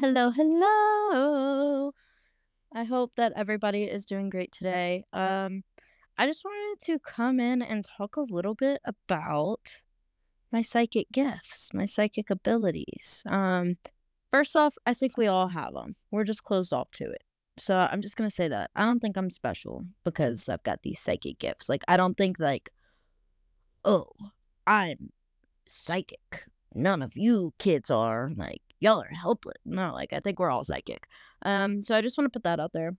Hello, hello. I hope that everybody is doing great today. Um, I just wanted to come in and talk a little bit about my psychic gifts, my psychic abilities. Um, first off, I think we all have them. We're just closed off to it. So I'm just gonna say that I don't think I'm special because I've got these psychic gifts. Like I don't think like, oh, I'm psychic. None of you kids are. Like y'all are helpless. No, like I think we're all psychic. Um, so I just want to put that out there.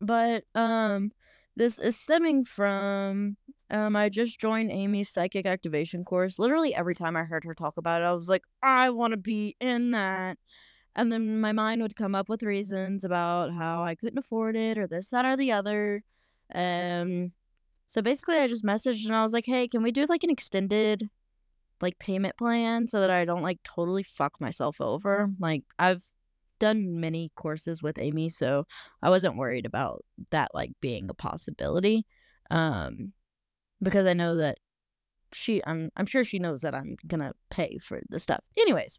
But um, this is stemming from um, I just joined Amy's psychic activation course. Literally every time I heard her talk about it, I was like, I want to be in that. And then my mind would come up with reasons about how I couldn't afford it or this, that, or the other. Um, so basically, I just messaged and I was like, hey, can we do like an extended like payment plan so that I don't like totally fuck myself over. Like I've done many courses with Amy, so I wasn't worried about that like being a possibility. Um because I know that she I'm I'm sure she knows that I'm gonna pay for the stuff. Anyways,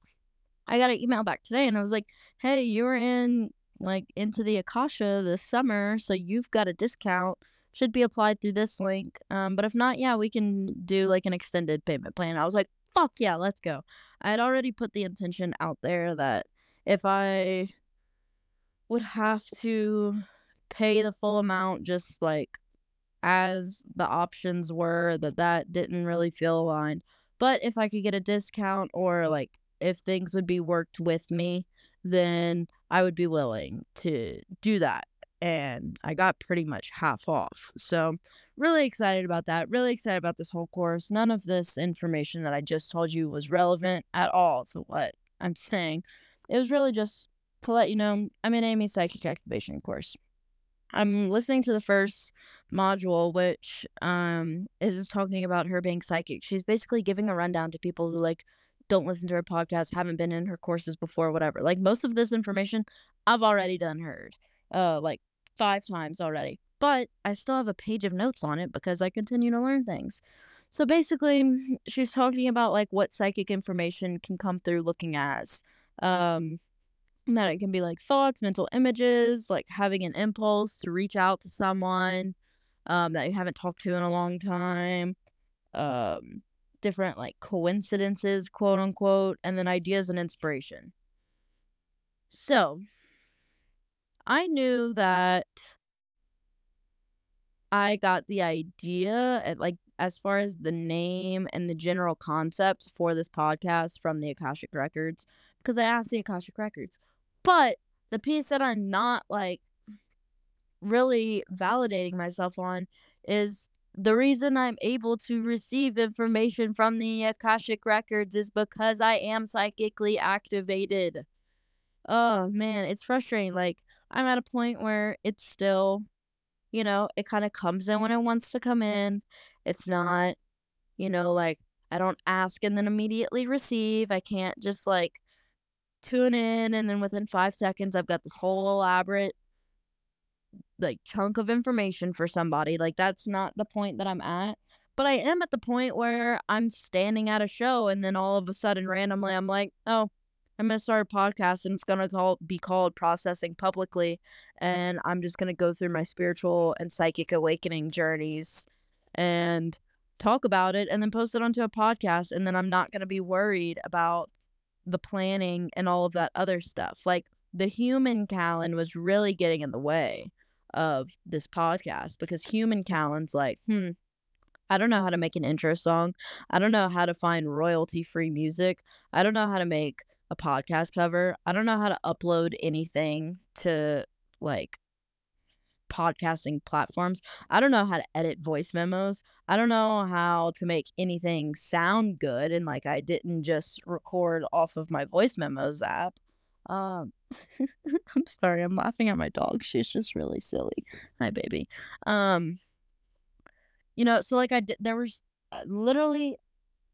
I got an email back today and I was like, Hey, you were in like into the Akasha this summer, so you've got a discount. Should be applied through this link. Um, but if not, yeah, we can do like an extended payment plan. I was like, fuck yeah, let's go. I had already put the intention out there that if I would have to pay the full amount just like as the options were that that didn't really feel aligned but if i could get a discount or like if things would be worked with me then i would be willing to do that and i got pretty much half off so really excited about that. Really excited about this whole course. None of this information that I just told you was relevant at all to what I'm saying. It was really just to let you know I'm in Amy's psychic activation course. I'm listening to the first module, which um is talking about her being psychic. She's basically giving a rundown to people who like don't listen to her podcast, haven't been in her courses before, whatever. Like most of this information I've already done heard. Uh like five times already but I still have a page of notes on it because I continue to learn things. So basically, she's talking about like what psychic information can come through looking as. Um, that it can be like thoughts, mental images, like having an impulse to reach out to someone um, that you haven't talked to in a long time, um, different like coincidences, quote unquote, and then ideas and inspiration. So I knew that I got the idea at like as far as the name and the general concept for this podcast from the Akashic Records because I asked the Akashic Records. But the piece that I'm not like really validating myself on is the reason I'm able to receive information from the Akashic Records is because I am psychically activated. Oh man, it's frustrating. Like, I'm at a point where it's still you know, it kind of comes in when it wants to come in. It's not, you know, like I don't ask and then immediately receive. I can't just like tune in and then within five seconds I've got this whole elaborate like chunk of information for somebody. Like that's not the point that I'm at. But I am at the point where I'm standing at a show and then all of a sudden randomly I'm like, oh, I'm gonna start a podcast and it's gonna call, be called Processing Publicly, and I'm just gonna go through my spiritual and psychic awakening journeys, and talk about it, and then post it onto a podcast, and then I'm not gonna be worried about the planning and all of that other stuff. Like the human Callan was really getting in the way of this podcast because human Callan's like, hmm, I don't know how to make an intro song. I don't know how to find royalty free music. I don't know how to make a podcast cover. I don't know how to upload anything to like podcasting platforms. I don't know how to edit voice memos. I don't know how to make anything sound good and like I didn't just record off of my voice memos app. Um I'm sorry, I'm laughing at my dog. She's just really silly. Hi baby. Um you know, so like I did there was uh, literally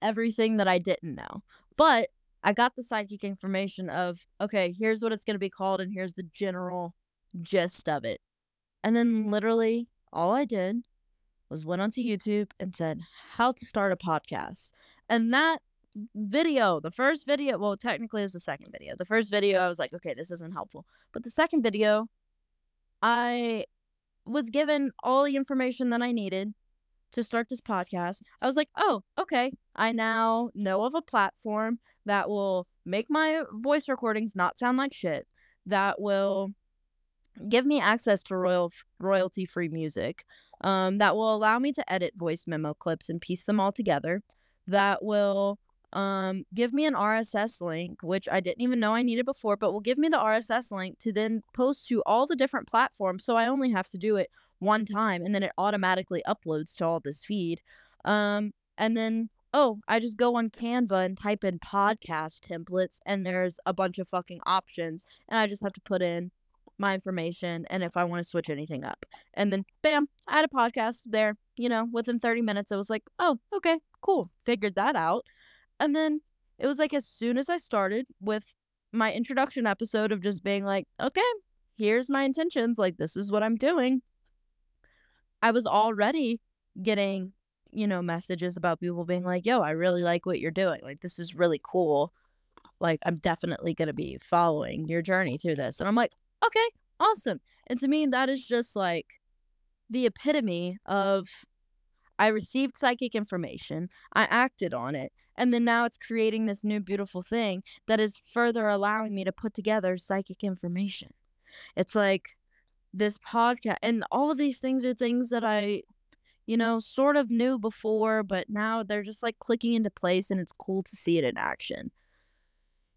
everything that I didn't know. But I got the psychic information of, okay, here's what it's going to be called, and here's the general gist of it. And then literally all I did was went onto YouTube and said, how to start a podcast. And that video, the first video, well, technically it's the second video. The first video, I was like, okay, this isn't helpful. But the second video, I was given all the information that I needed to start this podcast. I was like, oh, okay. I now know of a platform that will make my voice recordings not sound like shit, that will give me access to royal royalty free music, um, that will allow me to edit voice memo clips and piece them all together, that will um, give me an RSS link, which I didn't even know I needed before, but will give me the RSS link to then post to all the different platforms. So I only have to do it one time and then it automatically uploads to all this feed. Um, and then, oh, I just go on Canva and type in podcast templates and there's a bunch of fucking options. And I just have to put in my information and if I want to switch anything up. And then, bam, I had a podcast there. You know, within 30 minutes, I was like, oh, okay, cool. Figured that out. And then it was like as soon as I started with my introduction episode of just being like, okay, here's my intentions. Like, this is what I'm doing. I was already getting, you know, messages about people being like, yo, I really like what you're doing. Like, this is really cool. Like, I'm definitely going to be following your journey through this. And I'm like, okay, awesome. And to me, that is just like the epitome of I received psychic information, I acted on it, and then now it's creating this new beautiful thing that is further allowing me to put together psychic information. It's like this podcast, and all of these things are things that I, you know, sort of knew before, but now they're just like clicking into place and it's cool to see it in action.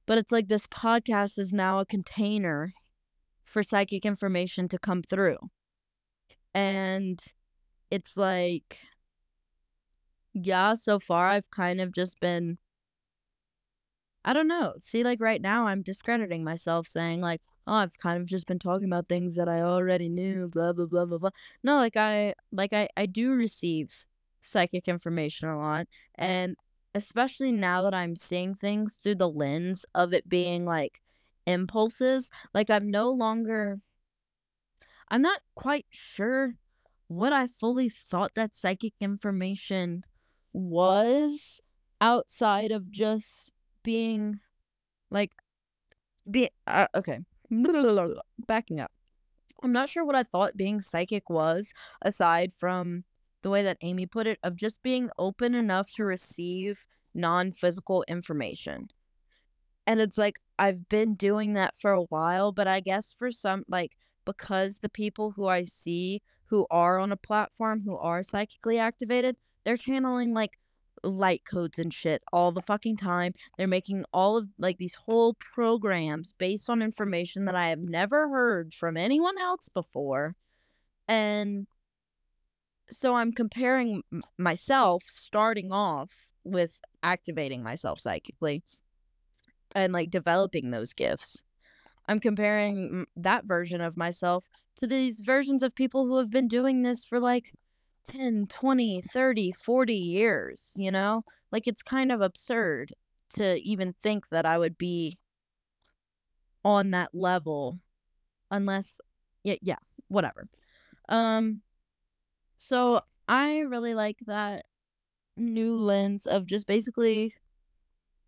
But it's like this podcast is now a container for psychic information to come through. And it's like yeah, so far I've kind of just been I don't know. See, like right now I'm discrediting myself saying like, oh, I've kind of just been talking about things that I already knew, blah blah blah blah blah. No, like I like I I do receive psychic information a lot and especially now that I'm seeing things through the lens of it being like impulses, like I'm no longer I'm not quite sure what I fully thought that psychic information was outside of just being like be uh, okay backing up. I'm not sure what i thought being psychic was aside from the way that amy put it of just being open enough to receive non-physical information. And it's like i've been doing that for a while but i guess for some like because the people who i see who are on a platform who are psychically activated they're channeling like light codes and shit all the fucking time. They're making all of like these whole programs based on information that I have never heard from anyone else before. And so I'm comparing myself starting off with activating myself psychically and like developing those gifts. I'm comparing that version of myself to these versions of people who have been doing this for like 10, 20, 30, 40 years, you know? Like it's kind of absurd to even think that I would be on that level unless yeah, yeah, whatever. Um so I really like that new lens of just basically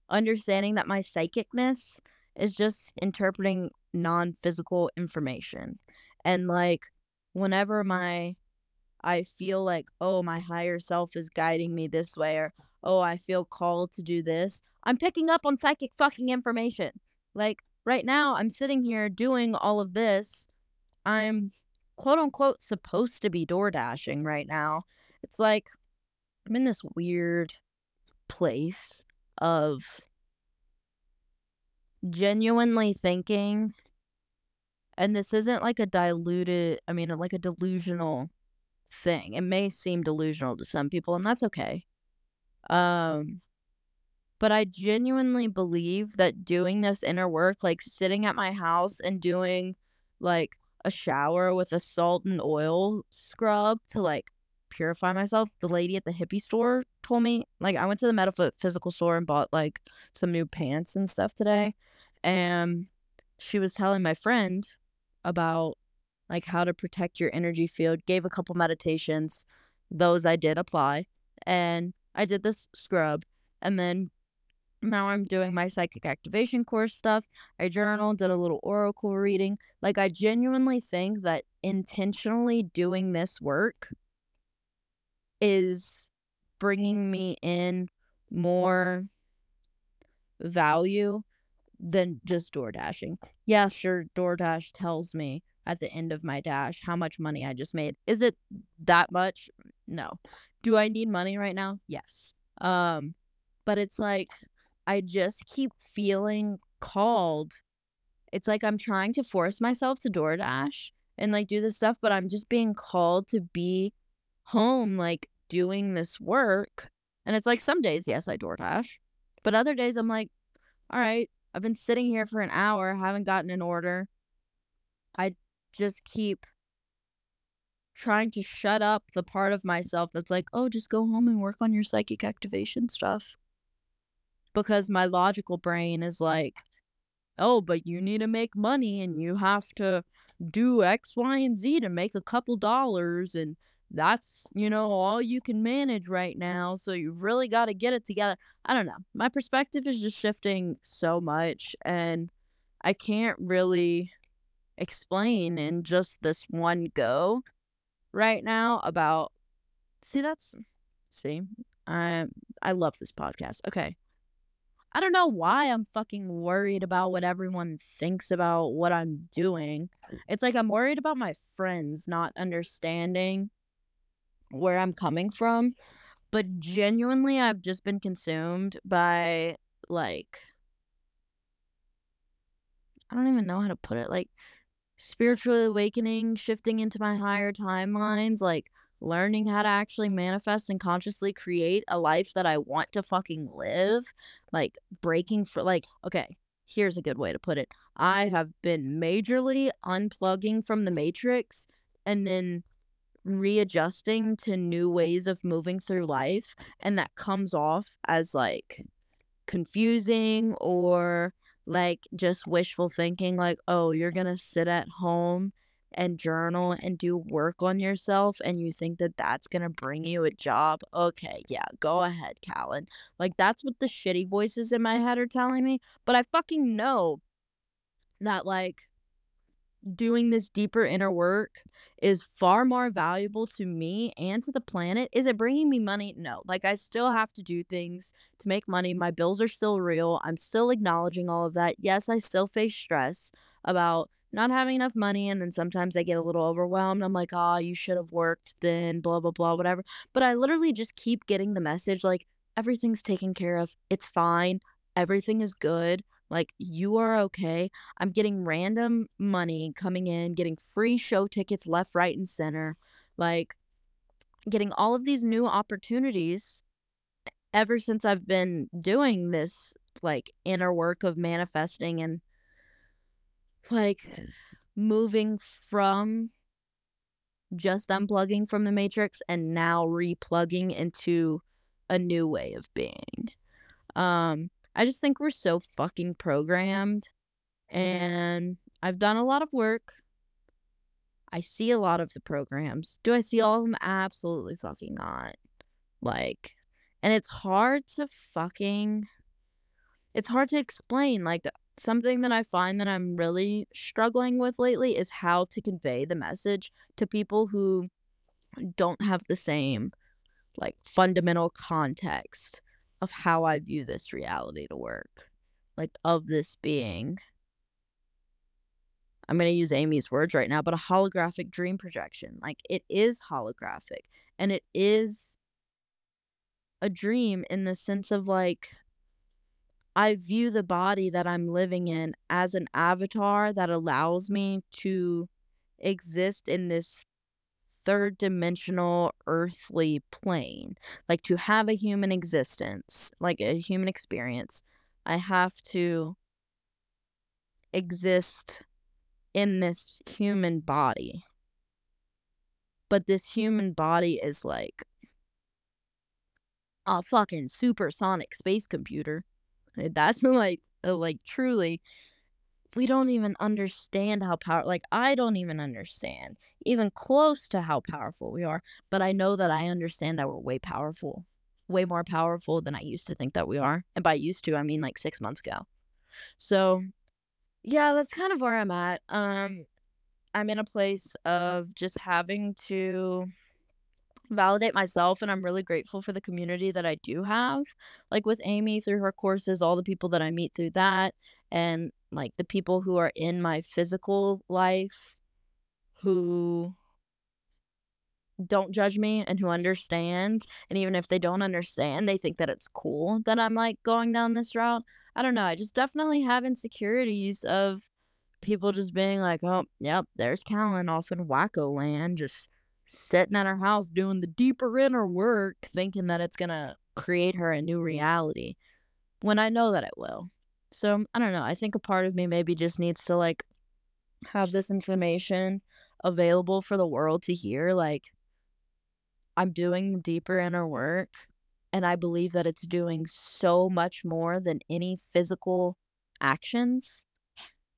understanding that my psychicness is just interpreting non-physical information. And like whenever my I feel like, oh, my higher self is guiding me this way, or oh, I feel called to do this. I'm picking up on psychic fucking information. Like right now, I'm sitting here doing all of this. I'm quote unquote supposed to be door dashing right now. It's like I'm in this weird place of genuinely thinking and this isn't like a diluted i mean like a delusional thing. It may seem delusional to some people, and that's okay. Um, but I genuinely believe that doing this inner work, like sitting at my house and doing like a shower with a salt and oil scrub to like purify myself. The lady at the hippie store told me, like, I went to the metaphysical store and bought like some new pants and stuff today. And she was telling my friend about like how to protect your energy field, gave a couple meditations. Those I did apply. And I did this scrub. And then now I'm doing my psychic activation course stuff. I journaled, did a little oracle reading. Like, I genuinely think that intentionally doing this work is bringing me in more value than just door dashing. Yeah, sure, DoorDash tells me at the end of my dash how much money I just made. Is it that much? No. Do I need money right now? Yes. Um, but it's like I just keep feeling called. It's like I'm trying to force myself to DoorDash and like do this stuff, but I'm just being called to be home, like doing this work. And it's like some days, yes, I DoorDash, but other days I'm like, all right, I've been sitting here for an hour, haven't gotten an order. I just keep trying to shut up the part of myself that's like, oh, just go home and work on your psychic activation stuff because my logical brain is like, oh, but you need to make money and you have to do X, Y, and Z to make a couple dollars. And that's, you know, all you can manage right now. So you really got to get it together. I don't know. My perspective is just shifting so much. And I can't really explain in just this one go right now about see that's see i i love this podcast okay I don't know why I'm fucking worried about what everyone thinks about what I'm doing. It's like I'm worried about my friends not understanding where I'm coming from. But genuinely, I've just been consumed by, like, I don't even know how to put it. Like, spiritual awakening, shifting into my higher timelines, like, learning how to actually manifest and consciously create a life that I want to fucking live, like breaking for like okay, here's a good way to put it. I have been majorly unplugging from the matrix and then readjusting to new ways of moving through life and that comes off as like confusing or like just wishful thinking like oh you're going to sit at home and journal and do work on yourself and you think that that's going to bring you a job, okay, yeah, go ahead, Callan. Like, that's what the shitty voices in my head are telling me. But I fucking know that, like, doing this deeper inner work is far more valuable to me and to the planet. Is it bringing me money? No. Like, I still have to do things to make money. My bills are still real. I'm still acknowledging all of that. Yes, I still face stress about not having enough money and then sometimes I get a little overwhelmed. I'm like, "Ah, oh, you should have worked then, blah blah blah, whatever." But I literally just keep getting the message like everything's taken care of. It's fine. Everything is good. Like you are okay. I'm getting random money coming in, getting free show tickets left, right, and center. Like getting all of these new opportunities ever since I've been doing this like inner work of manifesting and like moving from just unplugging from the matrix and now replugging into a new way of being. Um I just think we're so fucking programmed mm-hmm. and I've done a lot of work. I see a lot of the programs. Do I see all of them? Absolutely fucking not. Like and it's hard to fucking it's hard to explain like something that I find that I'm really struggling with lately is how to convey the message to people who don't have the same like fundamental context of how I view this reality to work. Like of this being I'm going to use Amy's words right now, but a holographic dream projection. Like it is holographic and it is a dream in the sense of like I view the body that I'm living in as an avatar that allows me to exist in this third dimensional earthly plane. Like to have a human existence, like a human experience, I have to exist in this human body. But this human body is like a fucking supersonic space computer. That's like uh, like truly we don't even understand how power like I don't even understand even close to how powerful we are, but I know that I understand that we're way powerful. way more powerful than I used to think that we are. And by used to, I mean like six months ago. So, yeah, that's kind of where I'm at. Um, I'm in a place of just having to validate myself and I'm really grateful for the community that I do have. Like with Amy through her courses, all the people that I meet through that and like the people who are in my physical life who don't judge me and who understand and even if they don't understand they think that it's cool that i'm like going down this route. I don't know i just definitely have insecurities of people just being like oh yep there's callan off in wacko land just sitting at her house doing the deeper inner work thinking that it's gonna create her a new reality when i know that it will so um, i don't know i think a part of me maybe just needs to like have this information available for the world to hear like I'm doing deeper inner work and I believe that it's doing so much more than any physical actions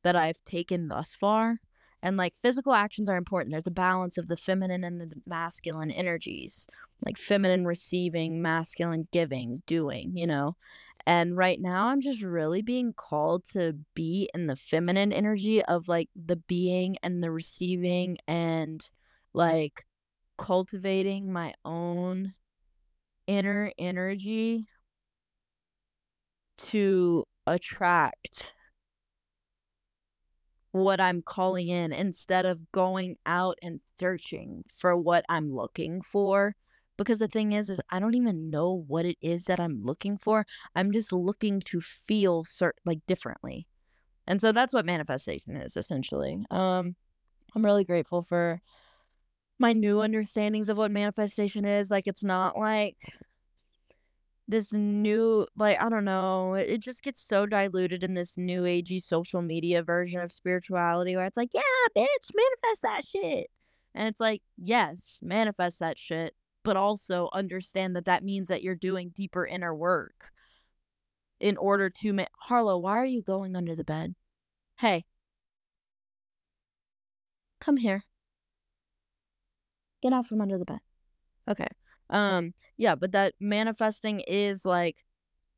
that I've taken thus far. And like physical actions are important. There's a balance of the feminine and the masculine energies, like feminine receiving, masculine giving, doing, you know. And right now, I'm just really being called to be in the feminine energy of like the being and the receiving and like cultivating my own inner energy to attract what I'm calling in instead of going out and searching for what I'm looking for. Because the thing is, is I don't even know what it is that I'm looking for. I'm just looking to feel cert- like differently. And so that's what manifestation is essentially. Um, I'm really grateful for my new understandings of what manifestation is. Like it's not like this new like I don't know, it just gets so diluted in this new agey social media version of spirituality where it's like, yeah, bitch, manifest that shit. And it's like, yes, manifest that shit, but also understand that that means that you're doing deeper inner work in order to make Harlow, why are you going under the bed? Hey. Come here. Get out from under the bed. Okay. Um, yeah, but that manifesting is like,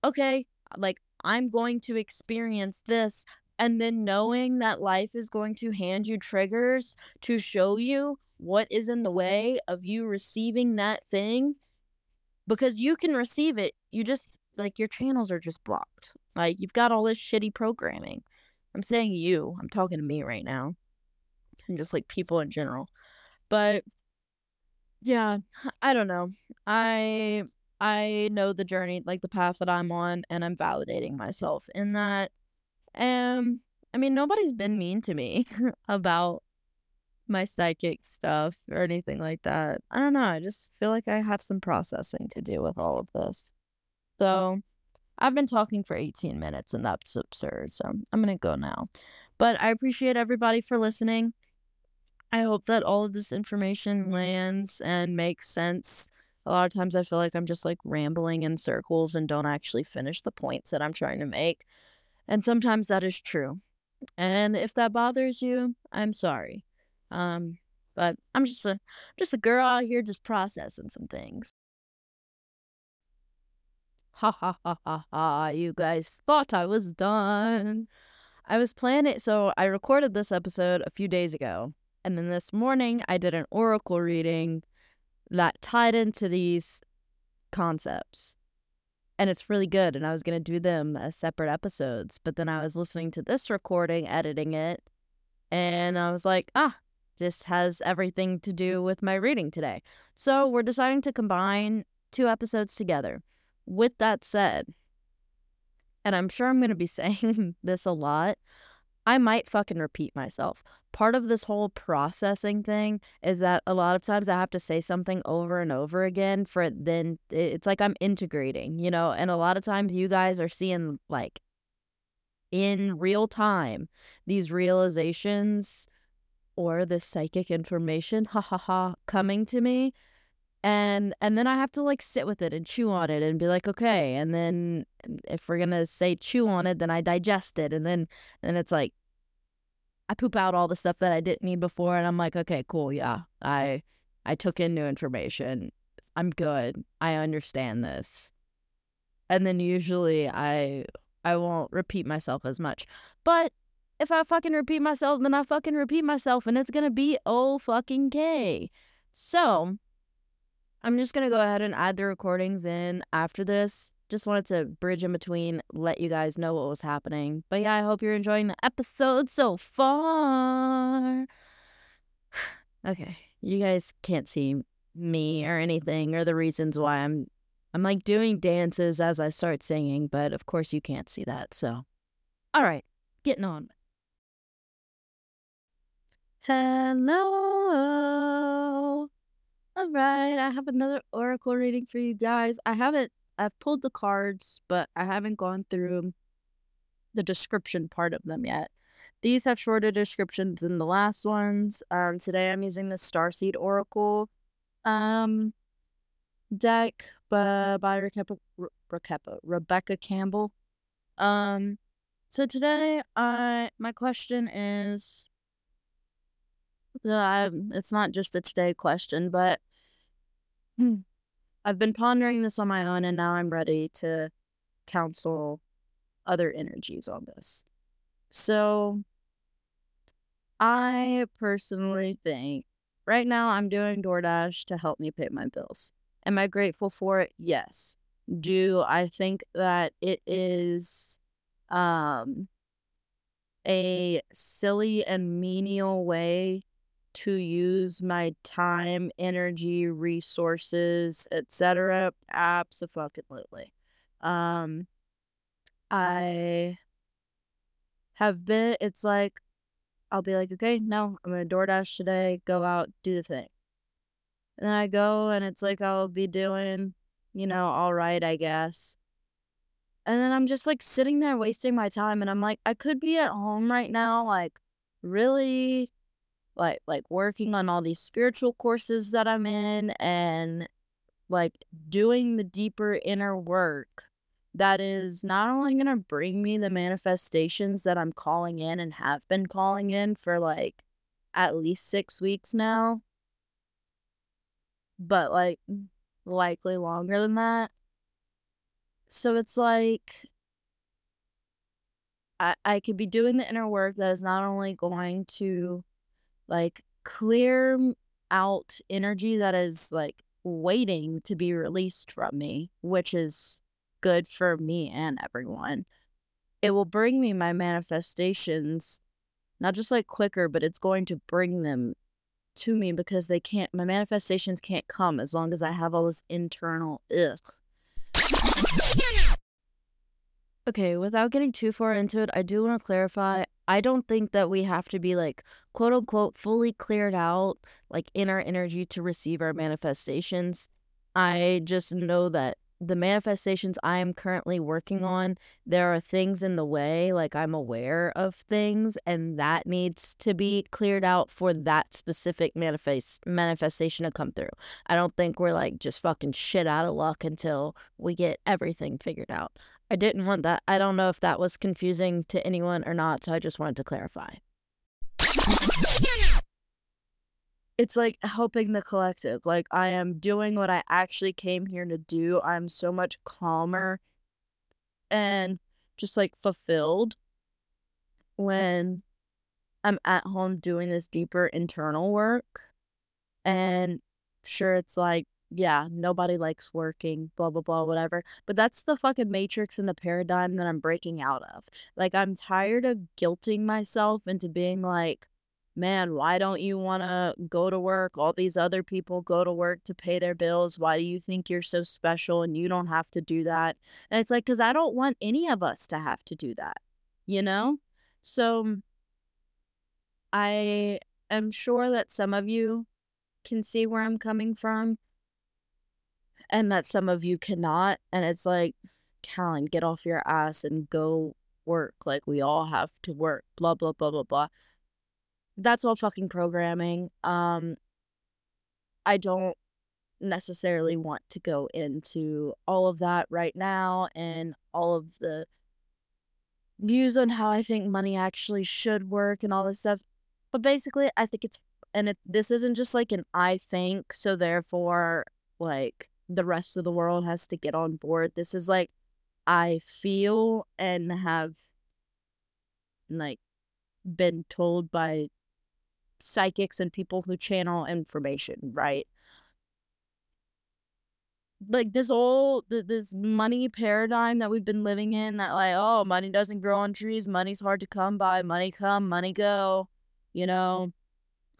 okay, like I'm going to experience this and then knowing that life is going to hand you triggers to show you what is in the way of you receiving that thing because you can receive it. You just like your channels are just blocked. Like you've got all this shitty programming. I'm saying you, I'm talking to me right now. And just like people in general. But yeah, I don't know. I I know the journey, like the path that I'm on, and I'm validating myself in that. And I mean, nobody's been mean to me about my psychic stuff or anything like that. I don't know. I just feel like I have some processing to do with all of this. So I've been talking for 18 minutes, and that's absurd. So I'm to go now. But I appreciate everybody for listening. I hope that all of this information lands and makes sense. A lot of times I feel like I'm just like rambling in circles and don't actually finish the points that I'm trying to make. And sometimes that is true. And if that bothers you, I'm sorry. Um, but I'm just a just a girl out here just processing some things. Ha ha ha ha ha, you guys thought I was done. I was planning so I recorded this episode a few days ago and then this morning, I did an oracle reading that tied into these concepts. And it's really good. And I was going to do them as separate episodes. But then I was listening to this recording, editing it. And I was like, ah, this has everything to do with my reading today. So we're deciding to combine two episodes together. With that said, and I'm sure I'm going to be saying this a lot, I might fucking repeat myself part of this whole processing thing is that a lot of times I have to say something over and over again for it then it's like I'm integrating, you know, and a lot of times you guys are seeing like in real time these realizations or this psychic information ha ha ha coming to me and and then I have to like sit with it and chew on it and be like okay and then if we're gonna say chew on it then I digest it and then and it's like I poop out all the stuff that I didn't need before and I'm like, okay, cool, yeah. I I took in new information. I'm good. I understand this. And then usually I I won't repeat myself as much. But if I fucking repeat myself, then I fucking repeat myself and it's gonna be oh fucking K. So I'm just gonna go ahead and add the recordings in after this. Just wanted to bridge in between, let you guys know what was happening. But yeah, I hope you're enjoying the episode so far. okay, you guys can't see me or anything or the reasons why I'm I'm like doing dances as I start singing, but of course you can't see that. So, all right, getting on. Hello. All right, I have another oracle reading for you guys. I haven't I've pulled the cards, but I haven't gone through the description part of them yet. These have shorter descriptions than the last ones. Um, today I'm using the Starseed Oracle um, deck by, by Rebecca, Rebecca, Rebecca Campbell. Um, so today, I my question is, uh, it's not just a today question, but hmm, I've been pondering this on my own, and now I'm ready to counsel other energies on this. So, I personally think right now I'm doing DoorDash to help me pay my bills. Am I grateful for it? Yes. Do I think that it is um a silly and menial way to use my time, energy, resources, etc. Absolutely. Um I have been it's like I'll be like, okay, no, I'm gonna DoorDash today, go out, do the thing. And then I go and it's like I'll be doing, you know, all right, I guess. And then I'm just like sitting there wasting my time and I'm like, I could be at home right now, like really like like working on all these spiritual courses that I'm in and like doing the deeper inner work that is not only going to bring me the manifestations that I'm calling in and have been calling in for like at least 6 weeks now but like likely longer than that. So it's like I I could be doing the inner work that is not only going to like clear out energy that is like waiting to be released from me, which is good for me and everyone. It will bring me my manifestations not just like quicker, but it's going to bring them to me because they can't my manifestations can't come as long as I have all this internal ugh. Okay, without getting too far into it, I do want to clarify. I don't think that we have to be like quote unquote fully cleared out, like in our energy to receive our manifestations. I just know that the manifestations I am currently working mm-hmm. on, there are things in the way, like I'm aware of things, and that needs to be cleared out for that specific manifest manifestation to come through. I don't think we're like just fucking shit out of luck until we get everything figured out. I didn't want that. I don't know if that was confusing to anyone or not, so I just wanted to clarify it's like helping the collective. Like I am doing what I actually came here to do. I'm so much calmer and just like fulfilled when I'm at home doing this deeper internal work. And sure, it's like, yeah, nobody likes working, blah, blah, blah, whatever. But that's the fucking matrix and the paradigm that I'm breaking out of. Like, I'm tired of guilting myself into being like, man, why don't you want to go to work? All these other people go to work to pay their bills. Why do you think you're so special and you don't have to do that? And it's like, because I don't want any of us to have to do that, you know? So I am sure that some of you can see where I'm coming from and that some of you cannot. And it's like, Callan, get off your ass and go work. Like, we all have to work, blah, blah, blah, blah, blah that's all fucking programming. Um, I don't necessarily want to go into all of that right now and all of the views on how I think money actually should work and all this stuff. But basically, I think it's and it, this isn't just like an I think, so therefore like the rest of the world has to get on board. This is like I feel and have like been told by psychics and people who channel information, right? Like this old this money paradigm that we've been living in that like oh money doesn't grow on trees, money's hard to come by, money come, money go, you know,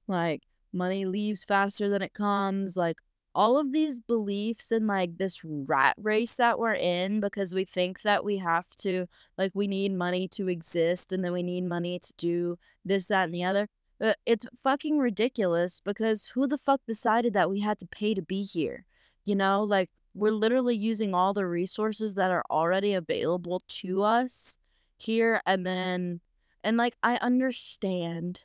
like money leaves faster than it comes, like all of these beliefs and like this rat race that we're in because we think that we have to like we need money to exist and then we need money to do this that and the other uh, it's fucking ridiculous because who the fuck decided that we had to pay to be here you know? Like we're literally using all the resources that are already available to us here and then and like i understand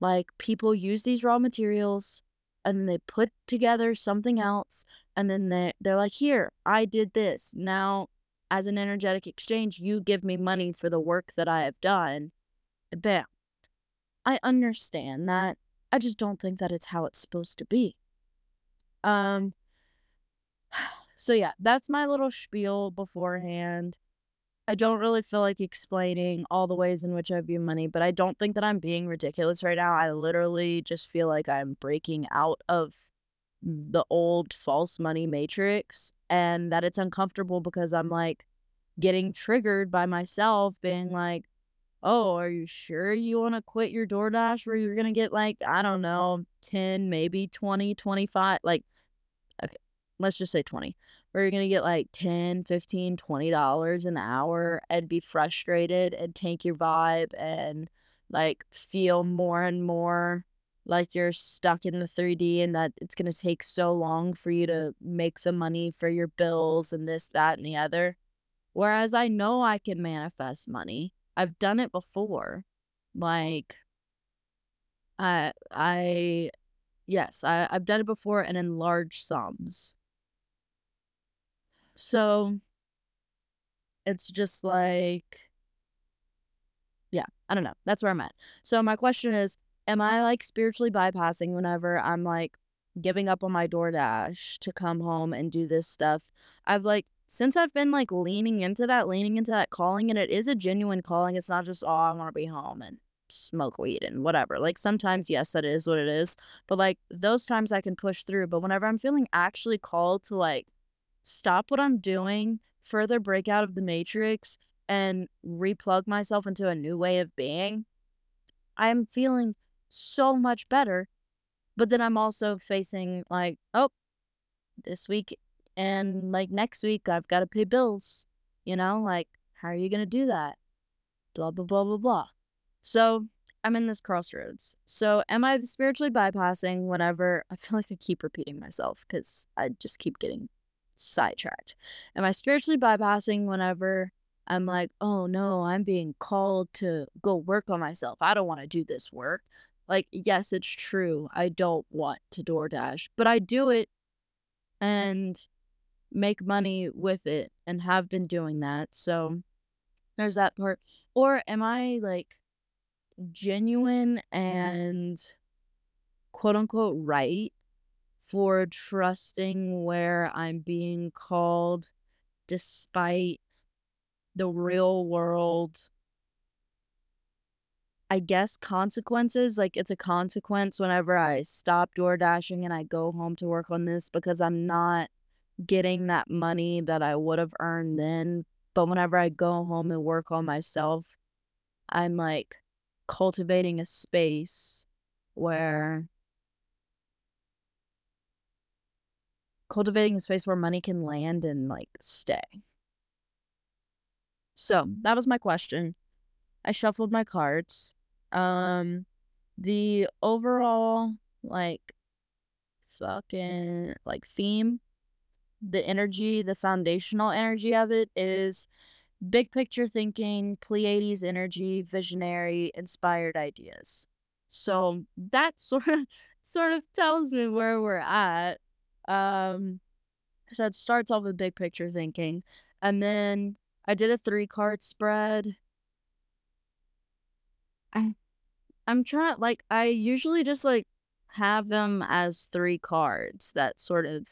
like people use these raw materials and then they put together something else and then they they're like here i did this. Now as an energetic exchange you give me money for the work that i have done. Bam. I understand that. I just don't think that it's how it's supposed to be. Um so yeah that's my little spiel beforehand I don't really feel like explaining all the ways in which I view money, but I don't think that I'm being ridiculous right now. I literally just feel like I'm breaking out of the old false money matrix and that it's uncomfortable because I'm like getting triggered by myself being like, oh, are you sure you want to quit your DoorDash where you're going to get like, I don't know, 10, maybe 20, 25? Like, okay, let's just say 20 where you're going to get like 10 15 20 dollars an hour and be frustrated and tank your vibe and like feel more and more like you're stuck in the 3D and that it's going to take so long for you to make the money for your bills and this that and the other. Whereas I know I can manifest money. I've done it before. Like I I yes I, I've done it before and in large sums so it's just like, yeah, I don't know. That's where I'm at. So my question is, am I like spiritually bypassing whenever I'm like giving up on my DoorDash to come home and do this stuff? I've like since I've been like leaning into that, leaning into that calling, and it is a genuine calling. It's not just, oh, I want to be home and smoke weed and whatever. Like sometimes, yes, that is what it is. But like those times I can push through. But whenever I'm feeling actually called to like stop what I'm doing, further break out of the matrix, and replug myself into a new way of being, I'm feeling so much better. But then I'm also facing like, oh, this week and like next week I've got to pay bills. You know, like how are you gonna do that? Blah blah blah blah blah. So I'm in this crossroads. So am I spiritually bypassing whenever I feel like I keep repeating myself because I just keep getting sidetracked? Am I spiritually bypassing whenever I'm like, oh no, I'm being called to go work on myself? I don't want to do this work. Like, yes, it's true. I don't want to DoorDash, but I do it and make money with it and have been doing that. So there's that part. Or am I like genuine mm-hmm. and quote unquote right for trusting where I'm being called despite the real world I guess consequences like it's a consequence whenever I stop door dashing and I go home to work on this because I'm not getting that money that I would have earned then but whenever I go home and work on myself I'm like cultivating a space where cultivating a space where money can land and like stay. So that was my question. I shuffled my cards. Um, the overall like fucking like theme, the energy, the foundational energy of it is big picture thinking, Pleiades energy, visionary, inspired ideas. So that sort of sort of tells me where we're at. Um, so it starts off with big picture thinking, and then I did a three card spread. I, I'm trying like I usually just like have them as three cards that sort of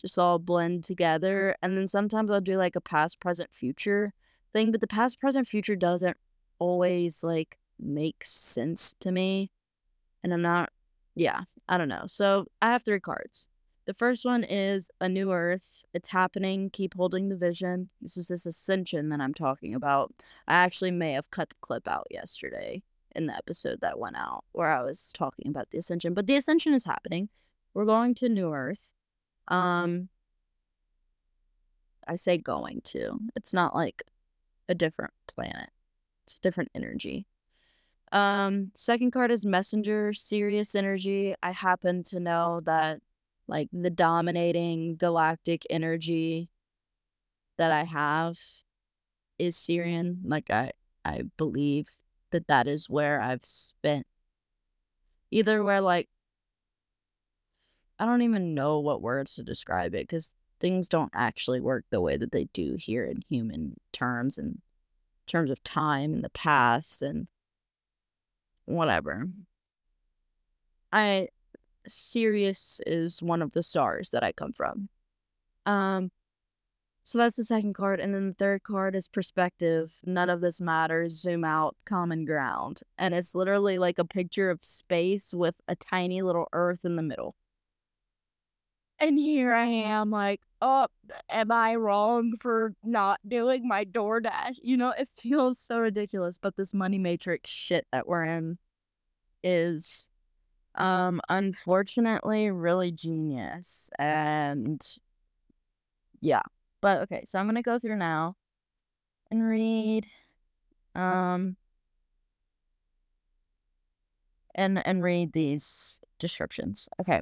just all blend together. And then sometimes I'll do like a past, present, future thing, but the past, present, future doesn't always like make sense to me. And I'm not, yeah, I don't know. So I have three cards. The first one is A New Earth. It's happening. Keep holding the vision. This is this ascension that I'm talking about. I actually may have cut the clip out yesterday in the episode that went out where I was talking about the ascension, but the ascension is happening. We're going to New Earth. Um I say going to. It's not like a different planet. It's a different energy. Um second card is Messenger, Sirius energy. I happen to know that like the dominating galactic energy that I have is Sirian. Like I I believe that that is where I've spent either where like I don't even know what words to describe it because things don't actually work the way that they do here in human terms and terms of time in the past and whatever. I Sirius is one of the stars that I come from. Um so that's the second card and then the third card is perspective. None of this matters. Zoom out, common ground. And it's literally like a picture of space with a tiny little earth in the middle. And here I am, like, oh, am I wrong for not doing my DoorDash? You know, it feels so ridiculous, but this money matrix shit that we're in is um unfortunately really genius and yeah. But okay, so I'm to go through now and read um and and read these descriptions. Okay.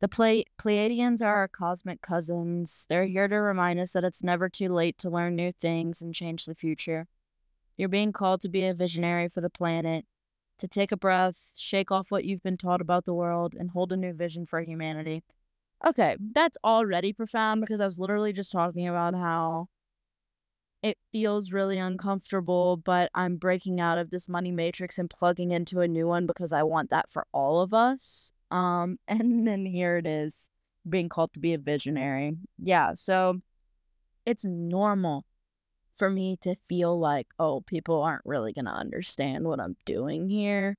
The Ple- Pleiadians are our cosmic cousins. They're here to remind us that it's never too late to learn new things and change the future. You're being called to be a visionary for the planet, to take a breath, shake off what you've been taught about the world, and hold a new vision for humanity. Okay, that's already profound because I was literally just talking about how it feels really uncomfortable, but I'm breaking out of this money matrix and plugging into a new one because I want that for all of us. Um, and then here it is being called to be a visionary. Yeah, so it's normal for me to feel like, oh, people aren't really going to understand what I'm doing here.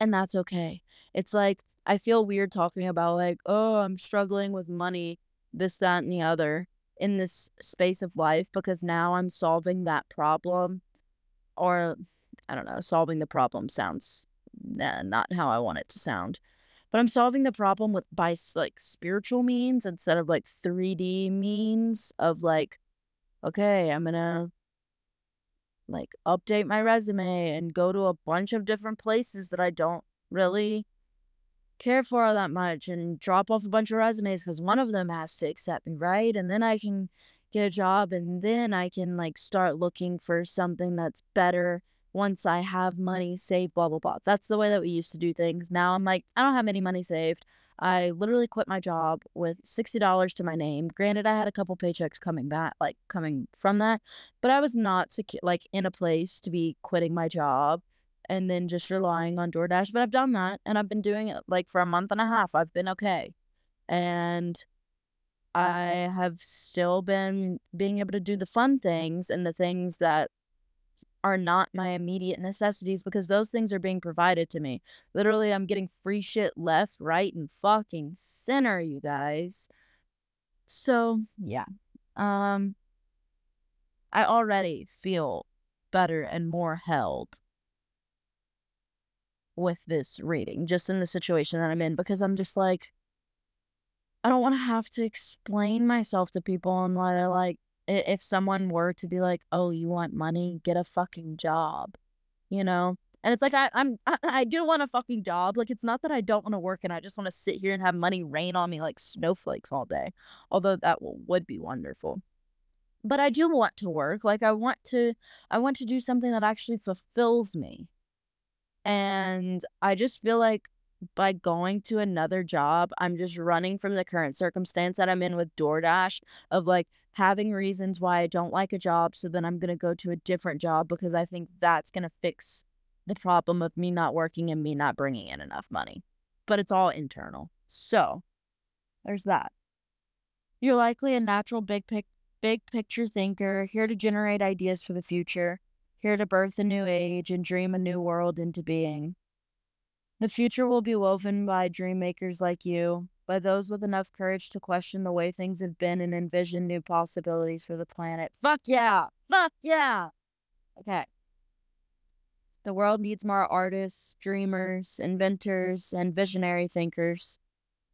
And that's okay. It's like, I feel weird talking about, like, oh, I'm struggling with money, this, that, and the other in this space of life because now I'm solving that problem. Or, I don't know, solving the problem sounds nah, not how I want it to sound but I'm solving the problem with by like spiritual means instead of like 3D means of like, okay, I'm gonna like update my resume and go to a bunch of different places that I don't really care for that much and drop off a bunch of resumes because one of them has to accept me, right? And then I can get a job and then I can like start looking for something that's better once I have money saved, blah, blah, blah. That's the way that we used to do things. Now I'm like, I don't have any money saved. I literally quit my job with $60 to my name. Granted, I had a couple paychecks coming back, like coming from that, but I was not secure, like in a place to be quitting my job and then just relying on DoorDash. But I've done that and I've been doing it like for a month and a half. I've been okay. And I have still been being able to do the fun things and the things that are not my immediate necessities because those things are being provided to me. Literally, I'm getting free shit left, right, and fucking center, you guys. So, yeah. Um I already feel better and more held with this reading, just in the situation that I'm in, because I'm just like, I don't want to have to explain myself to people and why they're like, if someone were to be like, "Oh, you want money? Get a fucking job," you know. And it's like I, I'm I, I do want a fucking job. Like it's not that I don't want to work and I just want to sit here and have money rain on me like snowflakes all day. Although that w- would be wonderful. But I do want to work. Like I want to I want to do something that actually fulfills me. And I just feel like by going to another job, I'm just running from the current circumstance that I'm in with DoorDash of like having reasons why I don't like a job. So then I'm going to go to a different job because I think that's going to fix the problem of me not working and me not bringing in enough money. But it's all internal. So there's that. You're likely a natural big pic- big picture thinker, here to generate ideas for the future, here to birth a new age and dream a new world into being. The future will be woven by dream makers like you, by those with enough courage to question the way things have been and envision new possibilities for the planet. Fuck yeah! Fuck yeah! Okay. The world needs more artists, dreamers, inventors, and visionary thinkers.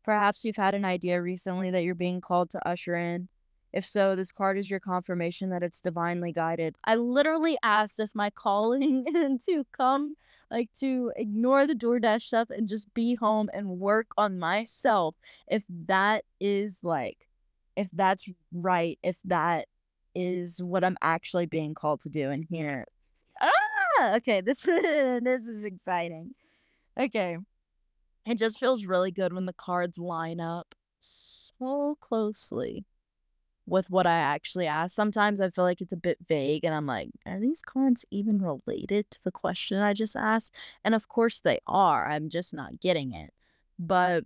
Perhaps you've had an idea recently that you're being called to usher in. If so, this card is your confirmation that it's divinely guided. I literally asked if my calling to come, like to ignore the DoorDash stuff and just be home and work on myself, if that is like, if that's right, if that is what I'm actually being called to do in here. Ah, okay, this is this is exciting. Okay. It just feels really good when the cards line up so closely with what I actually ask. Sometimes I feel like it's a bit vague and I'm like, are these cards even related to the question I just asked? And of course they are. I'm just not getting it. But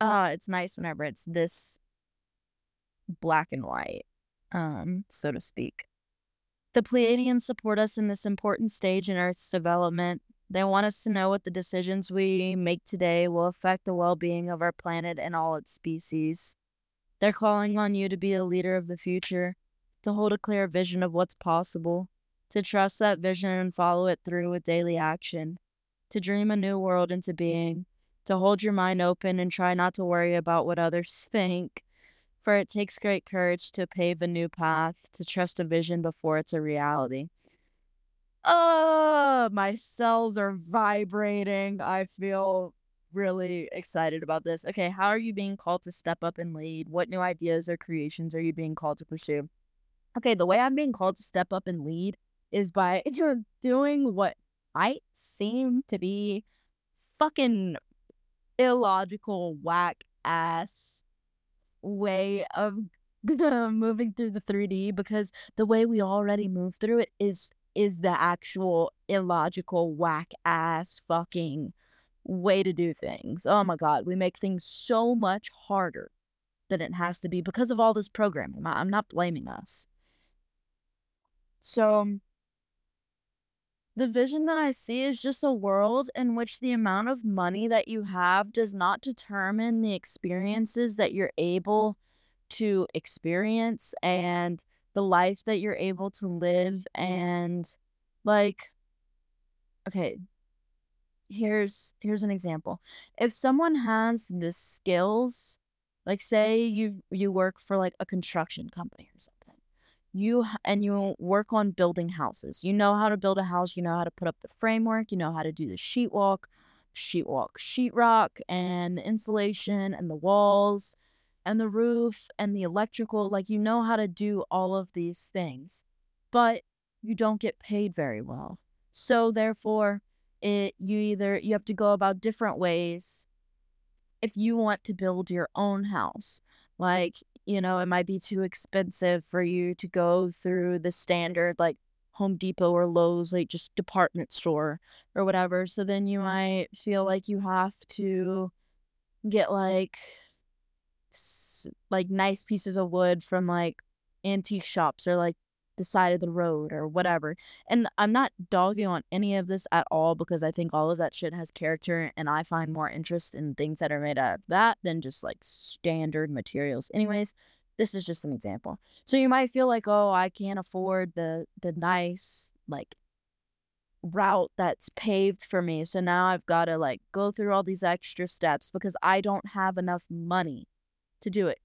uh it's nice whenever it's this black and white, um, so to speak. The Pleiadians support us in this important stage in Earth's development. They want us to know what the decisions we make today will affect the well being of our planet and all its species. They're calling on you to be a leader of the future, to hold a clear vision of what's possible, to trust that vision and follow it through with daily action, to dream a new world into being, to hold your mind open and try not to worry about what others think. For it takes great courage to pave a new path, to trust a vision before it's a reality. Oh, my cells are vibrating. I feel really excited about this. Okay, how are you being called to step up and lead? What new ideas or creations are you being called to pursue? Okay, the way I'm being called to step up and lead is by doing what might seem to be fucking illogical, whack ass way of moving through the 3D because the way we already move through it is is the actual illogical whack ass fucking way to do things. Oh my god, we make things so much harder than it has to be because of all this programming. I'm not blaming us. So um, the vision that I see is just a world in which the amount of money that you have does not determine the experiences that you're able to experience and the life that you're able to live and like okay here's here's an example if someone mm-hmm. has the skills like say you you work for like a construction company or something you and you work on building houses you know how to build a house you know how to put up the framework you know how to do the sheet walk sheet walk sheetrock and the insulation and the walls and the roof and the electrical. Like, you know how to do all of these things, but you don't get paid very well. So, therefore, it you either you have to go about different ways if you want to build your own house. Like, you know, it might be too expensive for you to go through the standard, like, Home Depot or Lowe's, like just department store or whatever. So then you mm-hmm. might feel like you have to get like like nice pieces of wood from like antique shops or like the side of the road or whatever. And I'm not dogging on any of this at all because I think all of that shit has character and I find more interest in things that are made out of that than just like standard materials. Anyways, this is just an example. So you might feel like, "Oh, I can't afford the the nice like route that's paved for me. So now I've got to like go through all these extra steps because I don't have enough money to do it.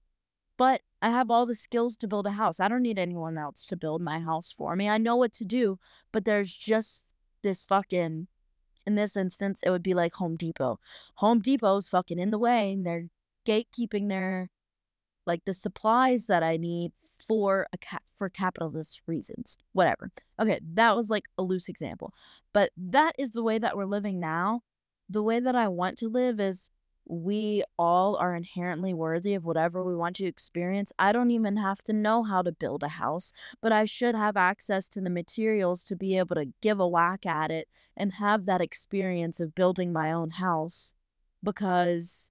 But I have all the skills to build a house. I don't need anyone else to build my house for me. I know what to do, but there's just this fucking in this instance, it would be like Home Depot. Home Depot's fucking in the way and they're gatekeeping their like the supplies that I need for a for capitalist reasons. Whatever. Okay, that was like a loose example. But that is the way that we're living now. The way that I want to live is we all are inherently worthy of whatever we want to experience. I don't even have to know how to build a house, but I should have access to the materials to be able to give a whack at it and have that experience of building my own house because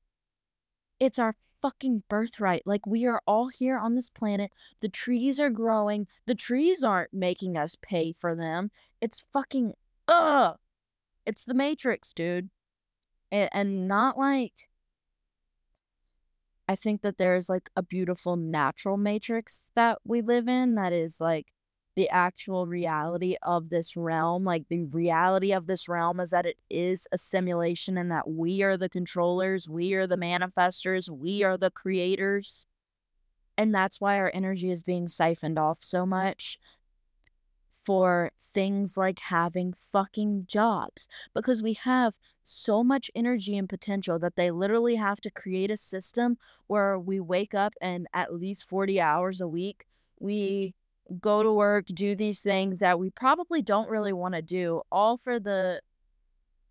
It's our fucking birthright. Like, we are all here on this planet. The trees are growing. The trees aren't making us pay for them. It's fucking, ugh. It's the Matrix, dude. And, not like, I think that there's like a beautiful natural matrix that we live in that is like the actual reality of this realm. Like the reality of this realm is that it is a simulation and that we are the controllers, we are the manifestors, we are the creators. And that's why our energy is being siphoned off so much for things like having fucking jobs because we have so much energy and potential that they literally have to create a system where we wake up and at least 40 hours a week we go to work, do these things that we probably don't really want to do, all for the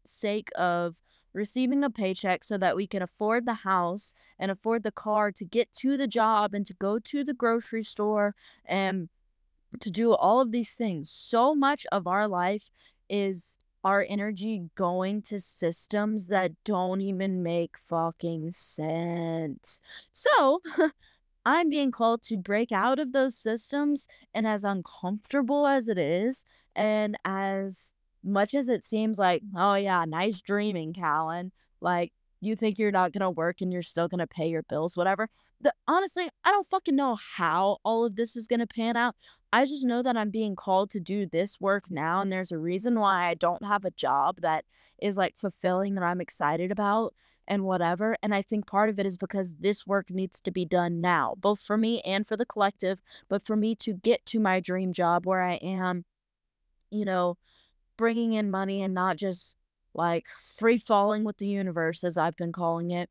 sake of receiving a paycheck so that we can afford the house and afford the car to get to the job and to go to the grocery store and to do all of these things. So much of our life is our energy going to systems that don't even make fucking sense. So, I'm being called to break out of those systems, and as uncomfortable as it is, and as much as it seems like, "Oh, yeah, nice dreaming, Callan," like, you think you're not gonna work and you're still gonna pay your bills, whatever. The honestly, I don't fucking know how all of this is gonna pan out. I just know that I'm being called to do this work now, and there's a reason why I don't have a job that is, like, fulfilling that I'm excited about and whatever. And I think part of it is because this work needs to be done now, both for me and for the collective, but for me to get to my dream job where I am, you know, bringing in money and not just like free falling with the universe, as I've been calling it.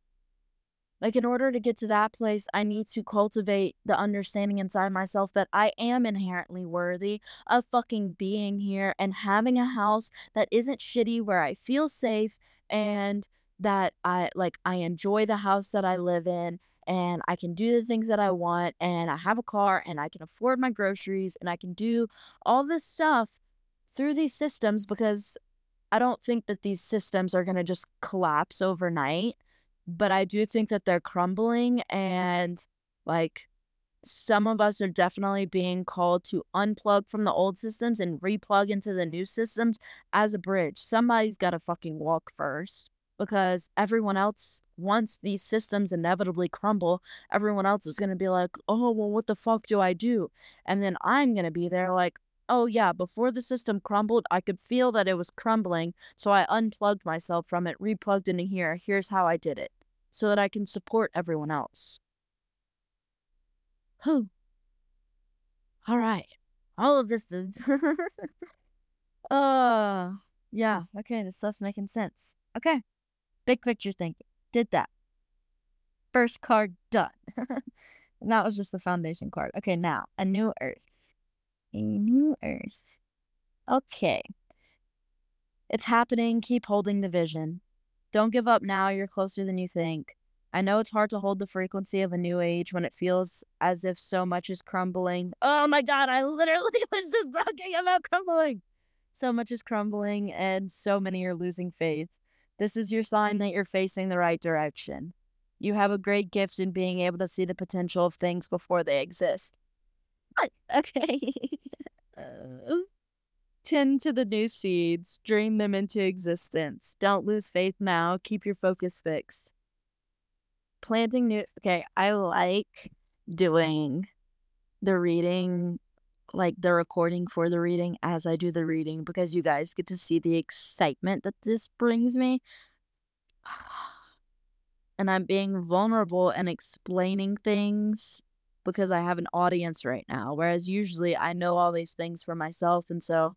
Like, in order to get to that place, I need to cultivate the understanding inside myself that I am inherently worthy of fucking being here and having a house that isn't shitty, where I feel safe and that I like I enjoy the house that I live in and I can do the things that I want and I have a car and I can afford my groceries and I can do all this stuff through these systems because I don't think that these systems are going to just collapse overnight, but I do think that they're crumbling and like some of us are definitely being called to unplug from the old systems and replug into the new systems as a bridge. Somebody's got to fucking walk first because everyone else once these systems inevitably crumble. Everyone else is going to be like oh well what the fuck do i do? And then i'm going to be there like oh yeah before the system crumbled i could feel that it was crumbling so i unplugged myself from it replugged into here. Here's how i did it so that i can support everyone else who all right all of this is uh yeah okay this stuff's making sense okay Big picture thinking. Did that. First card done. and that was just the foundation card. Okay, now a new earth. A new earth. Okay. It's happening. Keep holding the vision. Don't give up now. You're closer than you think. I know it's hard to hold the frequency of a new age when it feels as if so much is crumbling. Oh my god, I literally was just talking about crumbling. So much is crumbling, and so many are losing faith. This is your sign that you're facing the right direction. You have a great gift in being able to see the potential of things before they exist. Okay. uh, tend to the new seeds, dream them into existence. Don't lose faith now. Keep your focus fixed. Planting new. Okay, I like doing the reading like the recording for the reading as I do the reading because you guys get to see the excitement that this brings me. And I'm being vulnerable and explaining things because I have an audience right now. Whereas usually I know all these things for myself. And so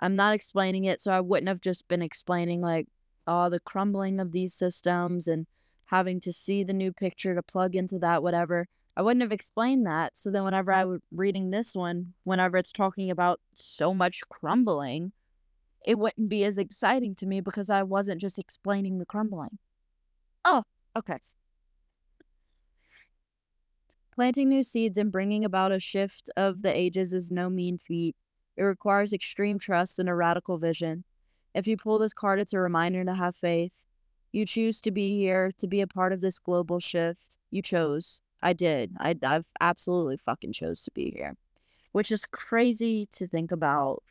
I'm not explaining it. So I wouldn't have just been explaining like all the crumbling of these systems and having to see the new picture to plug into that, whatever. I wouldn't have explained that. So then, whenever I was reading this one, whenever it's talking about so much crumbling, it wouldn't be as exciting to me because I wasn't just explaining the crumbling. Oh, okay. Planting new seeds and bringing about a shift of the ages is no mean feat. It requires extreme trust and a radical vision. If you pull this card, it's a reminder to have faith. You choose to be here to be a part of this global shift. You chose. I did. I I've absolutely fucking chose to be here. Which is crazy to think about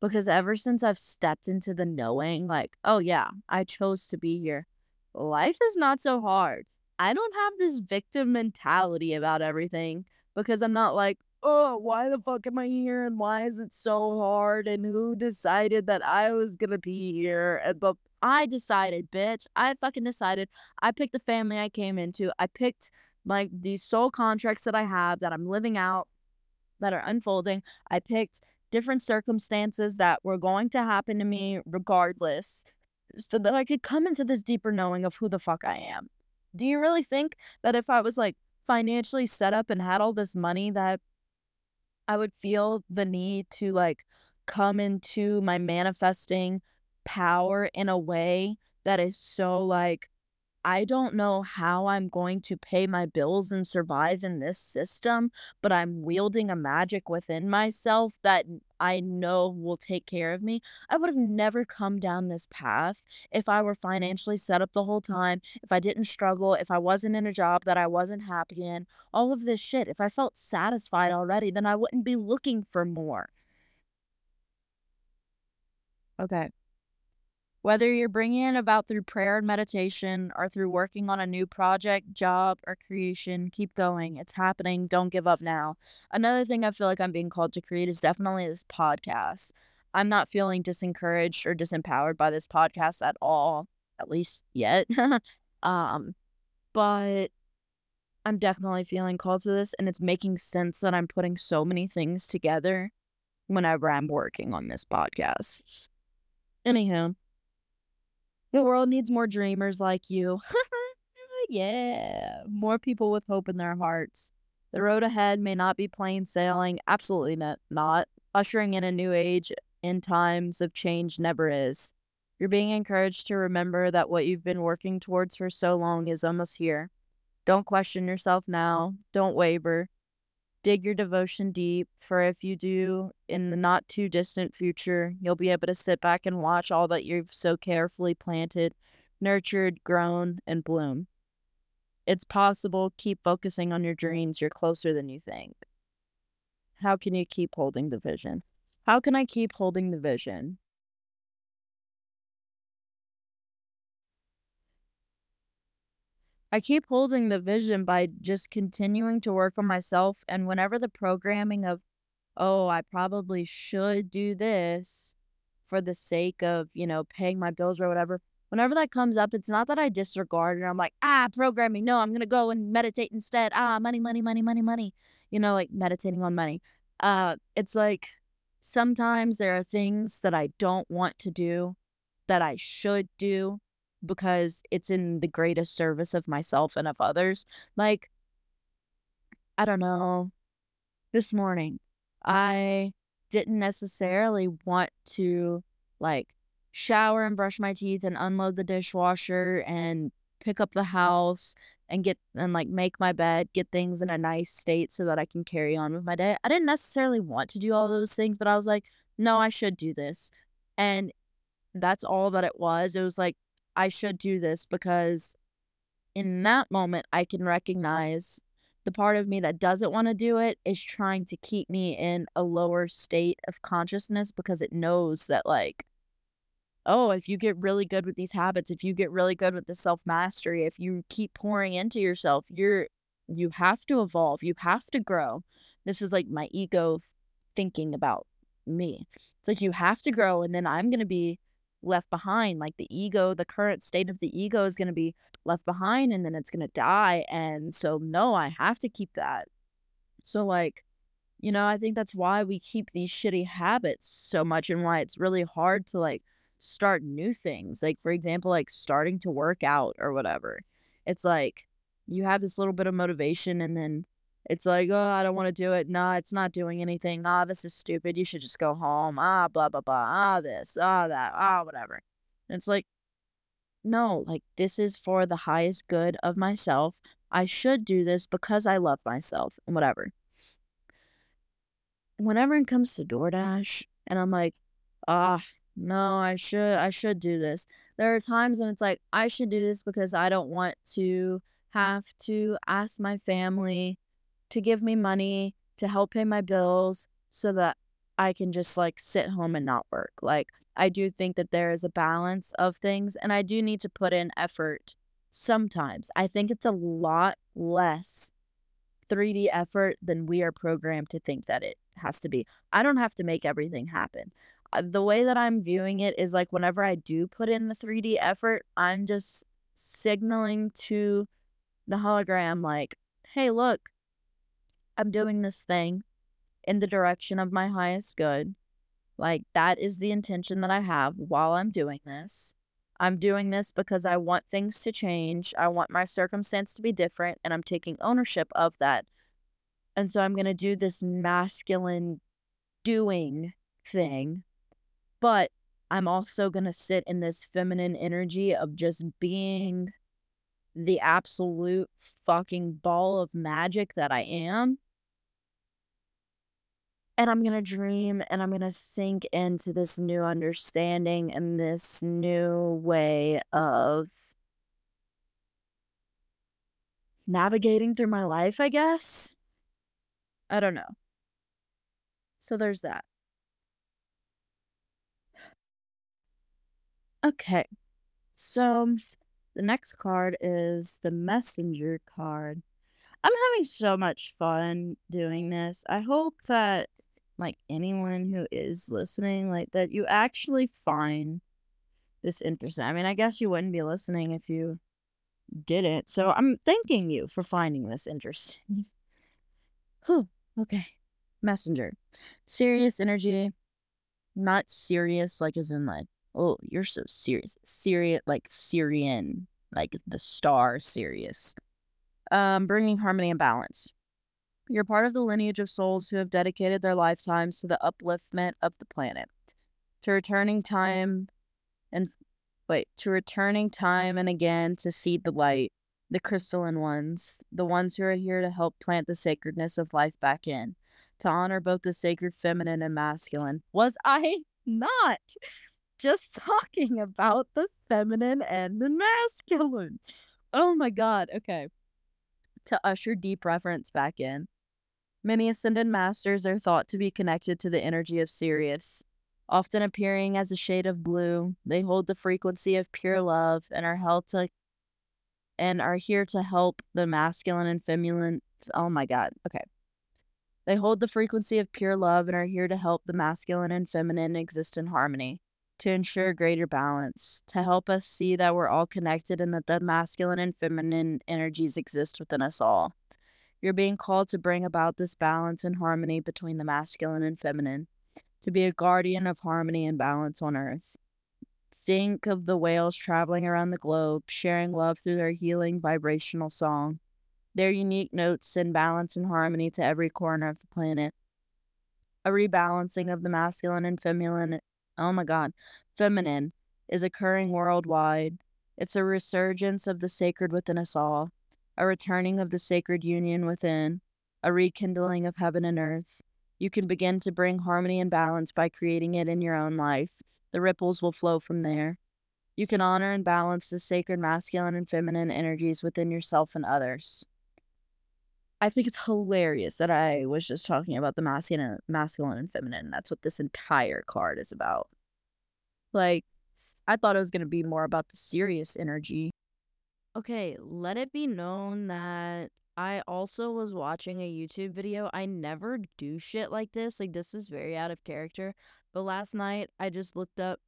because ever since I've stepped into the knowing like, oh yeah, I chose to be here. Life is not so hard. I don't have this victim mentality about everything because I'm not like, oh, why the fuck am I here and why is it so hard and who decided that I was gonna be here and but I decided, bitch. I fucking decided. I picked the family I came into. I picked like these soul contracts that I have that I'm living out that are unfolding. I picked different circumstances that were going to happen to me regardless so that I could come into this deeper knowing of who the fuck I am. Do you really think that if I was like financially set up and had all this money that I would feel the need to like come into my manifesting power in a way that is so like I don't know how I'm going to pay my bills and survive in this system, but I'm wielding a magic within myself that I know will take care of me. I would have never come down this path if I were financially set up the whole time, if I didn't struggle, if I wasn't in a job that I wasn't happy in, all of this shit. If I felt satisfied already, then I wouldn't be looking for more. Okay. Whether you're bringing it about through prayer and meditation or through working on a new project, job, or creation, keep going. It's happening. Don't give up now. Another thing I feel like I'm being called to create is definitely this podcast. I'm not feeling disencouraged or disempowered by this podcast at all, at least yet. um, but I'm definitely feeling called to this, and it's making sense that I'm putting so many things together whenever I'm working on this podcast. Anyhow, the world needs more dreamers like you. yeah. More people with hope in their hearts. The road ahead may not be plain sailing. Absolutely not. not. Ushering in a new age in times of change never is. You're being encouraged to remember that what you've been working towards for so long is almost here. Don't question yourself now. Don't waver. Dig your devotion deep, for if you do, in the not too distant future, you'll be able to sit back and watch all that you've so carefully planted, nurtured, grown, and bloom. It's possible. Keep focusing on your dreams. You're closer than you think. How can you keep holding the vision? How can I keep holding the vision? I keep holding the vision by just continuing to work on myself. And whenever the programming of, oh, I probably should do this for the sake of, you know, paying my bills or whatever, whenever that comes up, it's not that I disregard it. I'm like, ah, programming. No, I'm going to go and meditate instead. Ah, money, money, money, money, money. You know, like meditating on money. Uh, it's like sometimes there are things that I don't want to do that I should do because it's in the greatest service of myself and of others. Like, I don't know, this morning, I didn't necessarily want to like shower and brush my teeth and unload the dishwasher and pick up the house and get and like make my bed, get things in a nice state so that I can carry on with my day. I didn't necessarily want to do all those things, but I was like, no, I should do this. And that's all that it was. It was like I should do this because in that moment, I can recognize the part of me that doesn't want to do it is trying to keep me in a lower state of consciousness because it knows that, like, oh, if you get really good with these habits, if you get really good with the self mastery, if you keep pouring into yourself, you're you have to evolve, you have to grow. This is like my ego thinking about me. It's like you have to grow, and then I'm to be left behind. Like the ego, the current state of the ego is going to be left behind and then it's going to die. And so, no, I have to keep that. So, like, you know, I think that's why we keep these shitty habits so much and why it's really hard to like start new things. Like, for example, like starting to work out or whatever. It's like you have this little bit of motivation and then it's like, oh, I don't want to do it. Nah, it's not doing anything. Ah, this is stupid. You should just go home. Ah, blah, blah, blah. Ah, this, ah, that, ah, whatever. And it's like, no, like, this is for the highest good of myself. I should do this because I love myself and whatever. Whenever it comes to DoorDash, and I'm like, ah, no, I should, I should do this. There are times when it's like, I should do this because I don't want to have to ask my family to give me money to help pay my bills so that I can just like sit home and not work. Like, I do think that there is a balance of things and I do need to put in effort sometimes. I think it's a lot less 3D effort than we are programmed to think that it has to be. I don't have to make everything happen. Uh, the way that I'm viewing it is like whenever I do put in the 3D effort, I'm just signaling to the hologram, like, hey, look, I'm doing this thing in the direction of my highest good. Like, that is the intention that I have while I'm doing this. I'm doing this because I want things to change. I want my circumstance to be different, and I'm taking ownership of that. And so I'm going to do this masculine doing thing, but I'm also going to sit in this feminine energy of just being the absolute fucking ball of magic that I am and I'm going to dream and I'm going to sink into this new understanding and this new way of navigating through my life, I guess. I don't know. So there's that. Okay. So the next card is the messenger card. I'm having so much fun doing this. I hope that like anyone who is listening, like that you actually find this interesting. I mean, I guess you wouldn't be listening if you didn't. So I'm thanking you for finding this interesting. Whew. Okay. Messenger. Sirius energy. Not serious, like as in like, oh, you're so serious. Serious, like Sirian, like the star Sirius. Um, bringing harmony and balance. You're part of the lineage of souls who have dedicated their lifetimes to the upliftment of the planet, to returning time and wait, to returning time and again to seed the light, the crystalline ones, the ones who are here to help plant the sacredness of life back in, to honor both the sacred feminine and masculine. Was I not just talking about the feminine and the masculine? Oh my god, okay. To usher deep reverence back in Many ascended masters are thought to be connected to the energy of Sirius. Often appearing as a shade of blue, they hold the frequency of pure love and are held to and are here to help the masculine and feminine. Oh my god. Okay. They hold the frequency of pure love and are here to help the masculine and feminine exist in harmony, to ensure greater balance, to help us see that we're all connected and that the masculine and feminine energies exist within us all. You're being called to bring about this balance and harmony between the masculine and feminine, to be a guardian of harmony and balance on earth. Think of the whales traveling around the globe, sharing love through their healing vibrational song. Their unique notes send balance and harmony to every corner of the planet. A rebalancing of the masculine and feminine, oh my god, feminine, is occurring worldwide. It's a resurgence of the sacred within us all a returning of the sacred union within, a rekindling of heaven and earth. You can begin to bring harmony and balance by creating it in your own life. The ripples will flow from there. You can honor and balance the sacred masculine and feminine energies within yourself and others. I think it's hilarious that I was just talking about the masculine, masculine and feminine. That's what this entire card is about. Like, I thought it was going to be more about the Sirius energy Okay, let it be known that I also was watching a YouTube video. I never do shit like this. Like this is very out of character. But last night I just looked up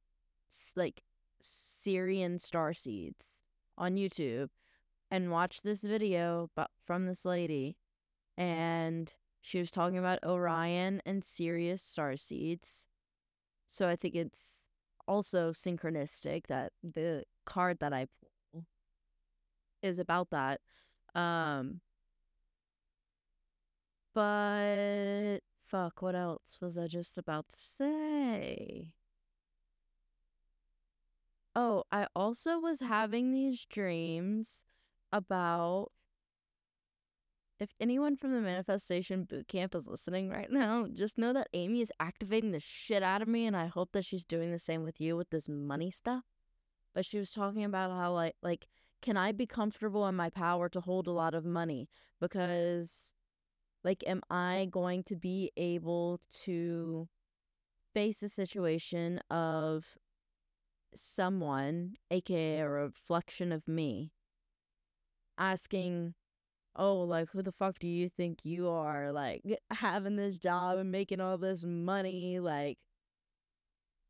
like Sirian star seeds on YouTube and watched this video from this lady and she was talking about Orion and Sirius star seeds. So I think it's also synchronistic that the card that I is about that. Um but fuck, what else was I just about to say? Oh, I also was having these dreams about if anyone from the manifestation boot camp is listening right now, just know that Amy is activating the shit out of me and I hope that she's doing the same with you with this money stuff. but she was talking about how like like can I be comfortable in my power to hold a lot of money because like am I going to be able to face a situation of someone aka a reflection of me asking oh, like, who the fuck do you think you are? Like, having this job and making all this money, like,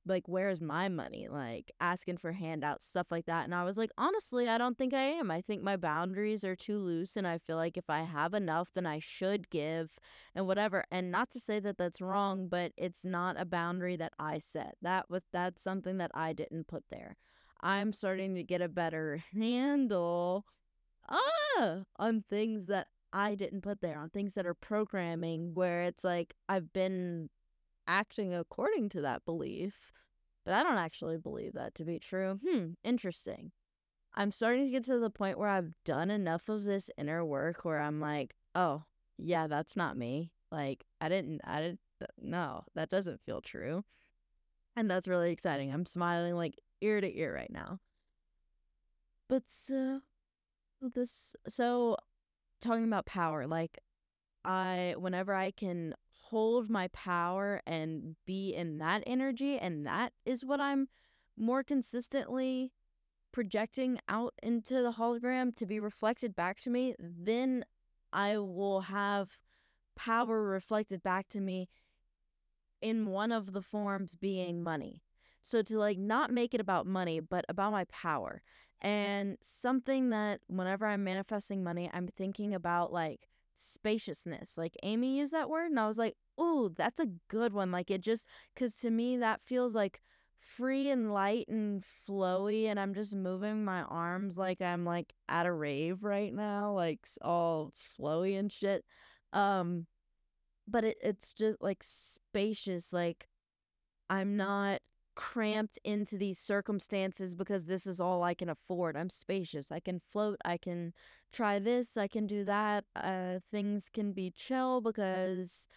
like, where's my money? Like, asking for handouts, stuff like that. And I was like, honestly, I don't think I am. I think my boundaries are too loose. And I feel like if I have enough, then I should give and whatever. And not to say that that's wrong, but it's not a boundary that I set. That was, that's something that I didn't put there. I'm starting to get a better handle ah on things that I didn't put there, on things that are programming where it's like I've been acting according to that belief, but I don't actually believe that to be true. Hmm, interesting. I'm starting to get to the point where I've done enough of this inner work where I'm like, oh, yeah, that's not me. Like, I didn't, I didn't, no, that doesn't feel true. And that's really exciting. I'm smiling like ear to ear right now. But so, this so talking about power, like I whenever I can hold my power and be in that energy and that is what I'm more consistently projecting out into the hologram to be reflected back to me, then I will have power reflected back to me in one of the forms being money. So to like not make it about money, but about my power. Mm-hmm. And something that whenever I'm manifesting money, I'm thinking about like spaciousness. Like Amy used that word, and I was like, ooh, that's a good one. Like it just, because to me, that feels like free and light and flowy. And I'm just moving my arms like I'm like at a rave right now, like all flowy and shit. Um, but it, it's just like spacious. Like I'm not cramped into these circumstances because this is all I can afford. I'm spacious. I can float. I can try this. I can do that. Uh, things can be chill because,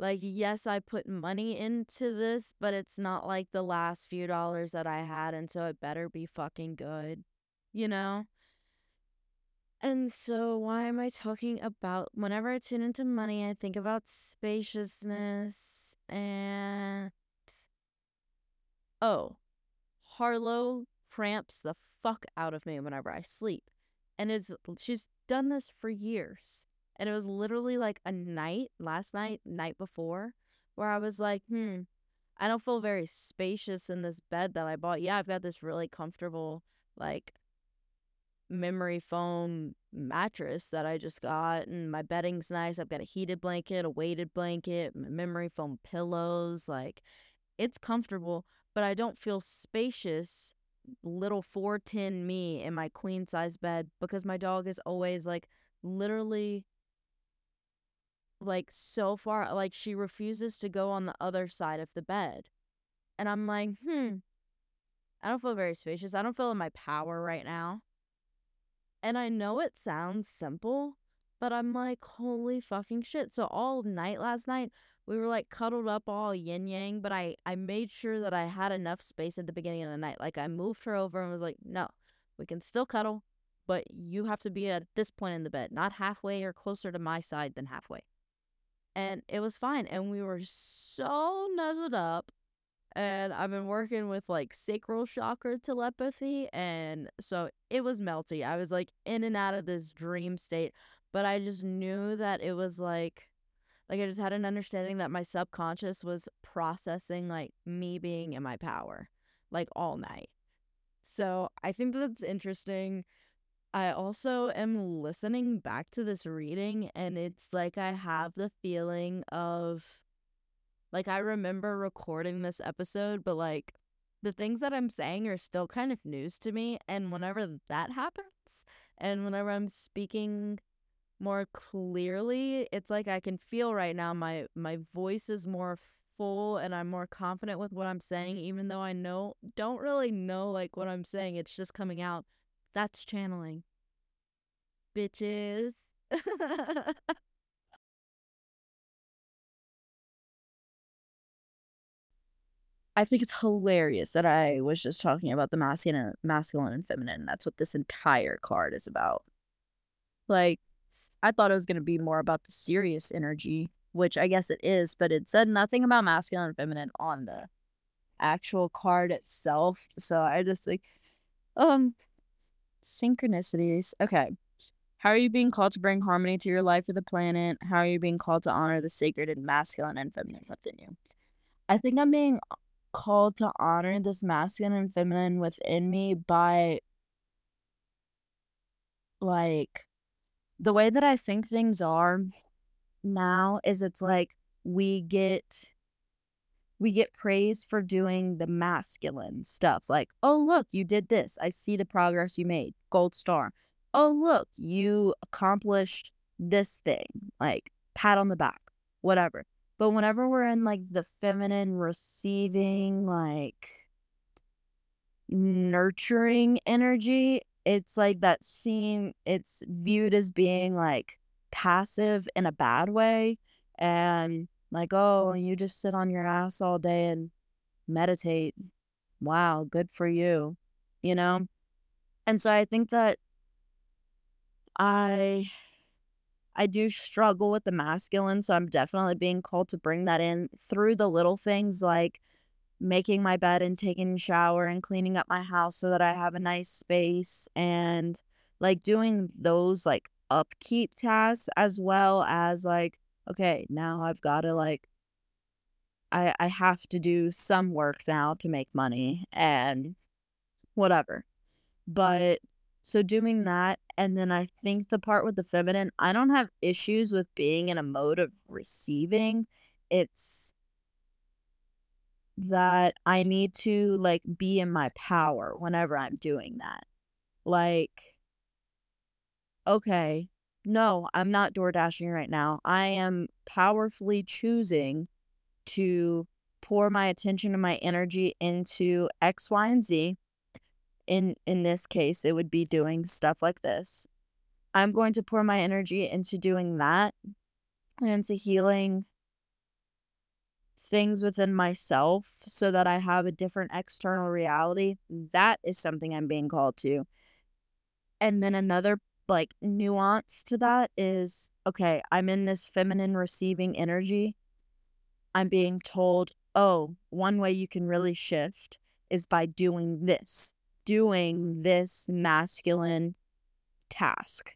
like, yes, I put money into this, but it's not like the last few dollars that I had, and so it better be fucking good, you know? And so, why am I talking about whenever I tune into money, I think about spaciousness and Oh, Harlow cramps the fuck out of me whenever I sleep. And it's she's done this for years. And it was literally like a night, last night, night before, where I was like, hmm, I don't feel very spacious in this bed that I bought. Yeah, I've got this really comfortable, like, memory foam mattress that I just got, and my bedding's nice. I've got a heated blanket, a weighted blanket, memory foam pillows. Like, it's comfortable, but I don't feel spacious, little 410 me in my queen size bed because my dog is always like literally like so far like she refuses to go on the other side of the bed. And I'm like, "Hmm. I don't feel very spacious. I don't feel in my power right now." And I know it sounds simple, but I'm like, "Holy fucking shit." So all night last night, we were like cuddled up all yin yang, but I I made sure that I had enough space at the beginning of the night. Like I moved her over and was like, "No, we can still cuddle, but you have to be at this point in the bed, not halfway or closer to my side than halfway." And it was fine, and we were so nuzzled up. And I've been working with like sacral chakra telepathy, and so it was melty. I was like in and out of this dream state, but I just knew that it was like like I just had an understanding that my subconscious was processing like me being in my power like all night. So I think that's interesting. I also am listening back to this reading and it's like I have the feeling of like I remember recording this episode, but like the things that I'm saying are still kind of news to me. And whenever that happens, and whenever I'm speaking more clearly. It's like I can feel right now my my voice is more full and I'm more confident with what I'm saying even though I know don't really know like what I'm saying. It's just coming out. That's channeling. Bitches. I think it's hilarious that I was just talking about the masculine masculine and feminine. That's what this entire card is about. Like I thought it was going to be more about the Sirius energy, which I guess it is, but it said nothing about masculine and feminine on the actual card itself. So I just like um synchronicities. Okay. How are you being called to bring harmony to your life or the planet? How are you being called to honor the sacred and masculine and feminine within you? I think I'm being called to honor this masculine and feminine within me by like the way that I think things are now is it's like we get we get praised for doing the masculine stuff like oh look you did this. I see the progress you made. Gold star. Oh look you accomplished this thing. Like pat on the back whatever. But whenever we're in like the feminine receiving like nurturing energy it's like that seem it's viewed as being like passive in a bad way and like oh you just sit on your ass all day and meditate. Wow good for you you know? And so i think that i i do struggle with the masculine so i'm definitely being called to bring that in through the little things like making my bed and taking a shower and cleaning up my house so that i have a nice space and like doing those like upkeep tasks as well as like okay now i've got to like i i have to do some work now to make money and whatever. But so doing that and then i think the part with the feminine i don't have issues with being in a mode of receiving. It's that i need to like be in my power whenever i'm doing that like okay, no, I'm not door dashing right now. I am powerfully choosing to pour my attention and my energy into X, Y, and Z. In in this case, it would be doing stuff like this. I'm going to pour my energy into doing that and into healing things within myself so that I have a different external reality. That is something I'm being called to. And then another like nuance to that is okay, I'm in this feminine receiving energy. I'm being told, oh, one way you can really shift is by doing this, doing this masculine task.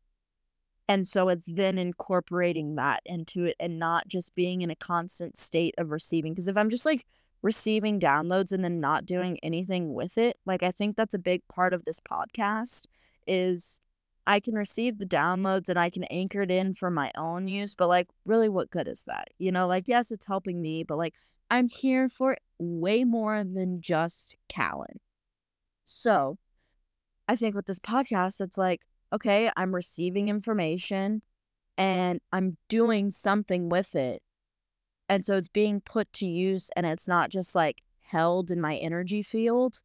And so it's then incorporating that into it and not just being in a constant state of receiving. Because if I'm just like receiving downloads and then not doing anything with it, like I think that's a big part of this podcast is I can receive the downloads and I can anchor it in for my own use, but like, really, what good is that? You know, like, yes, it's helping me, but like, I'm here for way more than just Callan. So I think with this podcast, it's like, okay, I'm receiving information and I'm doing something with it. And so it's being put to use and it's not just like held in my energy field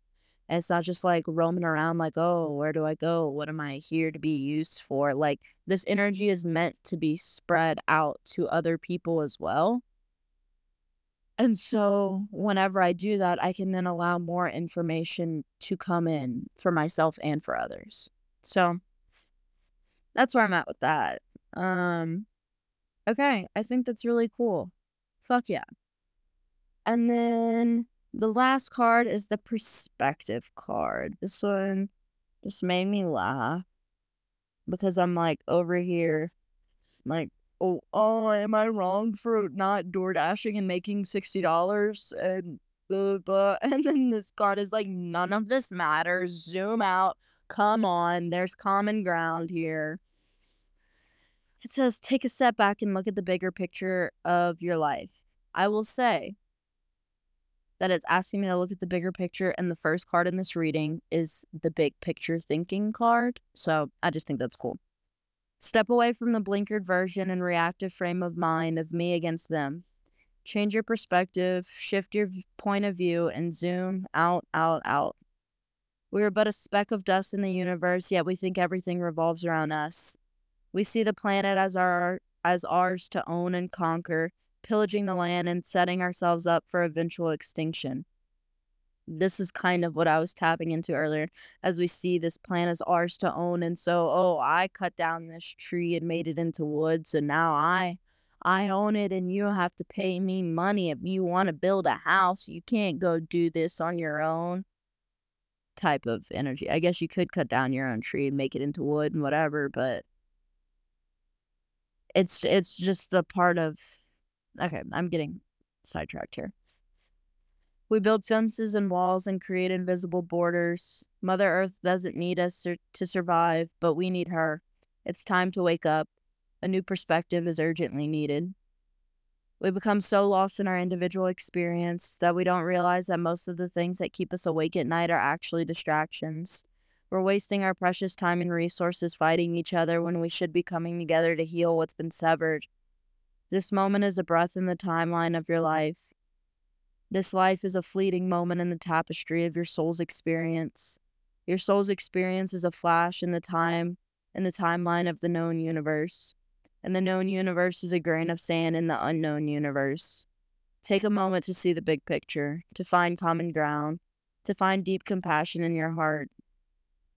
and it's not just like roaming around like, oh, where do I go? What am I here to be used for? Like, this energy is meant to be spread out to other people as well. And so, whenever I do that, I can then allow more information to come in for myself and for others. So, that's where I'm at with that. Um, okay, I think that's really cool. Fuck yeah. And then the last card is the perspective card. This one just made me laugh because I'm like over here, like, oh, oh, am I wrong for not door dashing and making sixty dollars and blah, blah. And then this card is like, none of this matters. Zoom out. Come on, there's common ground here. It says, take a step back and look at the bigger picture of your life. I will say, that it's asking me to look at the bigger picture. And the first card in this reading is the big picture thinking card. So I just think that's cool. Step away from the blinkered version and reactive frame of mind of me against them. Change your perspective, shift your point of view, and zoom out, out, out. We are but a speck of dust in the universe, yet we think everything revolves around us. We see the planet as our as ours to own and conquer, pillaging the land and setting ourselves up for eventual extinction. this is kind of what I was tapping into earlier as we see this plant as ours to own and so oh I cut down this tree and made it into wood so now I I own it and you have to pay me money if you want to build a house. You can't go do this on your own. Type of energy. I guess you could cut down your own tree and make it into wood and whatever but it's it's just the part of okay I'm getting sidetracked here we build fences and walls and create invisible borders. Mother Earth doesn't need us to survive, but we need her. It's time to wake up. A new perspective is urgently needed. We become so lost in our individual experience that we don't realize that most of the things that keep us awake at night are actually distractions. We're wasting our precious time and resources fighting each other when we should be coming together to heal what's been severed. This moment is a breath in the timeline of your life. This life is a fleeting moment in the tapestry of your soul's experience. Your soul's experience is a flash in the time in the timeline of the known universe. And the known universe is a grain of sand in the unknown universe. Take a moment to see the big picture, to find common ground, to find deep compassion in your heart,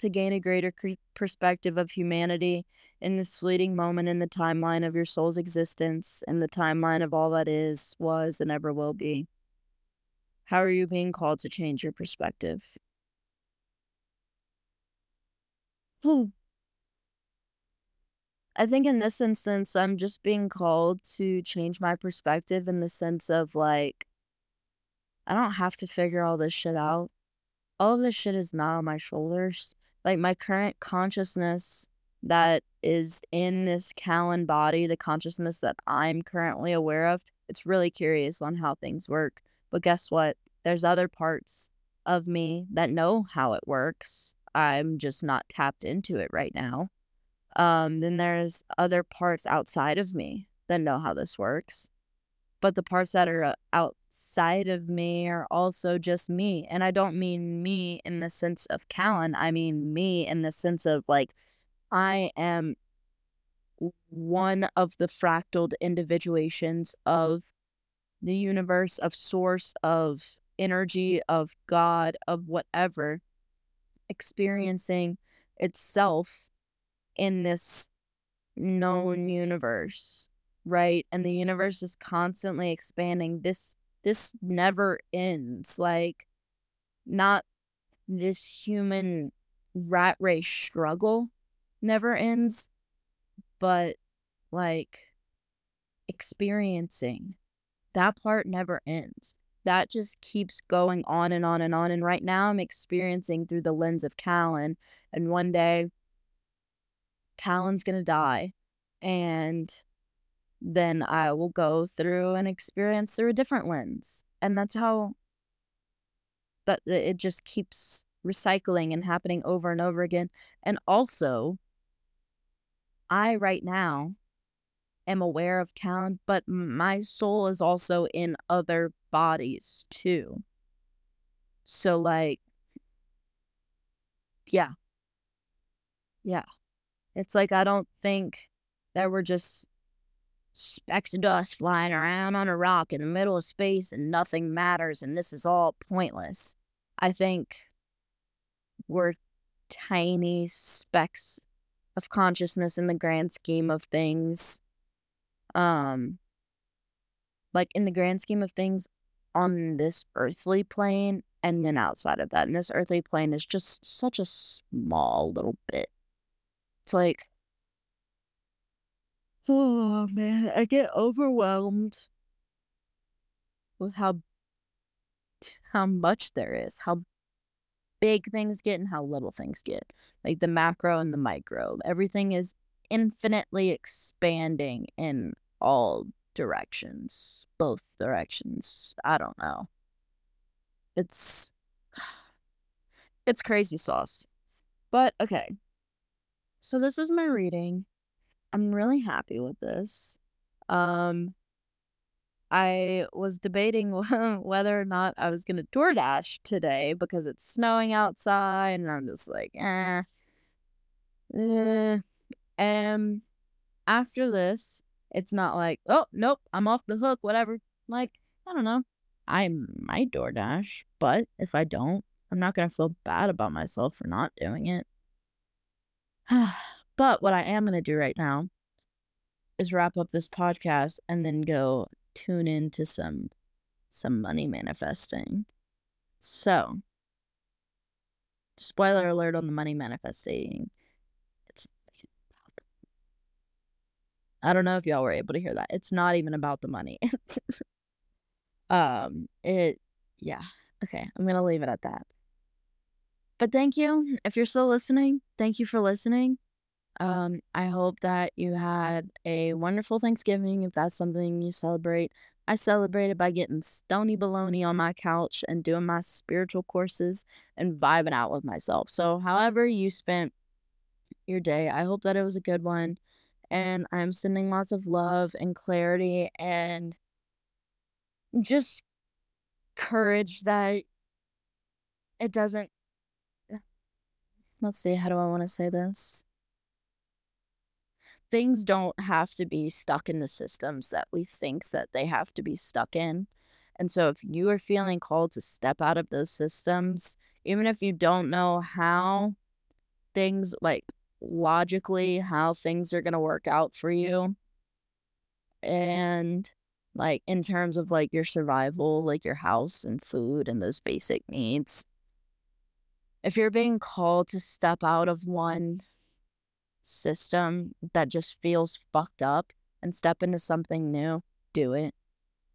to gain a greater perspective of humanity in this fleeting moment in the timeline of your soul's existence and the timeline of all that is, was, and ever will be. How are you being called to change your perspective? Hmm. I think in this instance, I'm just being called to change my perspective in the sense of like, I don't have to figure all this shit out. All of this shit is not on my shoulders. Like, my current consciousness that is in this Callan body, the consciousness that I'm currently aware of, it's really curious on how things work. But guess what? There's other parts of me that know how it works. I'm just not tapped into it right now. Um, then there's other parts outside of me that know how this works. But the parts that are uh, outside of me are also just me. And I don't mean me in the sense of Callan. I mean me in the sense of like, I am one of the fractaled individuations of the universe, of source, of energy, of God, of whatever, experiencing itself in this known universe, right? And the universe is constantly expanding. This this never ends. Like not this human rat race struggle never ends, but like experiencing that part never ends. That just keeps going on and on and on. And right now, I'm experiencing through the lens of Callan. And one day, Callan's going to die. And then I will go through an experience through a different lens. And that's how that uh, it just keeps recycling and happening over and over again. And also, I right now am aware of Callan, but my soul is also in other bodies too. So, like, yeah. Yeah. It's like I don't think that we're just specks of dust flying around on a rock in the middle of space and nothing matters and this is all pointless. I think we're tiny specks of consciousness in the grand scheme of things um like in the grand scheme of things on this earthly plane and then outside of that and this earthly plane is just such a small little bit it's like oh man i get overwhelmed with how how much there is how big things get and how little things get like the macro and the micro everything is infinitely expanding in all directions, both directions. I don't know. It's it's crazy sauce. But okay. So this is my reading. I'm really happy with this. Um I was debating whether or not I was going to DoorDash today because it's snowing outside and I'm just like, eh. eh. And after this, it's not like, oh, nope, I'm off the hook, whatever. Like, I don't know. I might DoorDash, but if I don't, I'm not going to feel bad about myself for not doing it. but what I am going to do right now is wrap up this podcast and then go tune into some some money manifesting. So, spoiler alert on the money manifesting. It's I don't know if y'all were able to hear that. It's not even about the money. um, it yeah. Okay, I'm going to leave it at that. But thank you if you're still listening. Thank you for listening. Um, I hope that you had a wonderful Thanksgiving if that's something you celebrate. I celebrated by getting stony baloney on my couch and doing my spiritual courses and vibing out with myself. So, however, you spent your day, I hope that it was a good one. And I'm sending lots of love and clarity and just courage that it doesn't. Let's see, how do I want to say this? Things don't have to be stuck in the systems that we think that they have to be stuck in. And so if you are feeling called to step out of those systems, even if you don't know how things like logically how things are going to work out for you and like in terms of like your survival, like your house and food and those basic needs. If you're being called to step out of one system that just feels fucked up and step into something new, do it.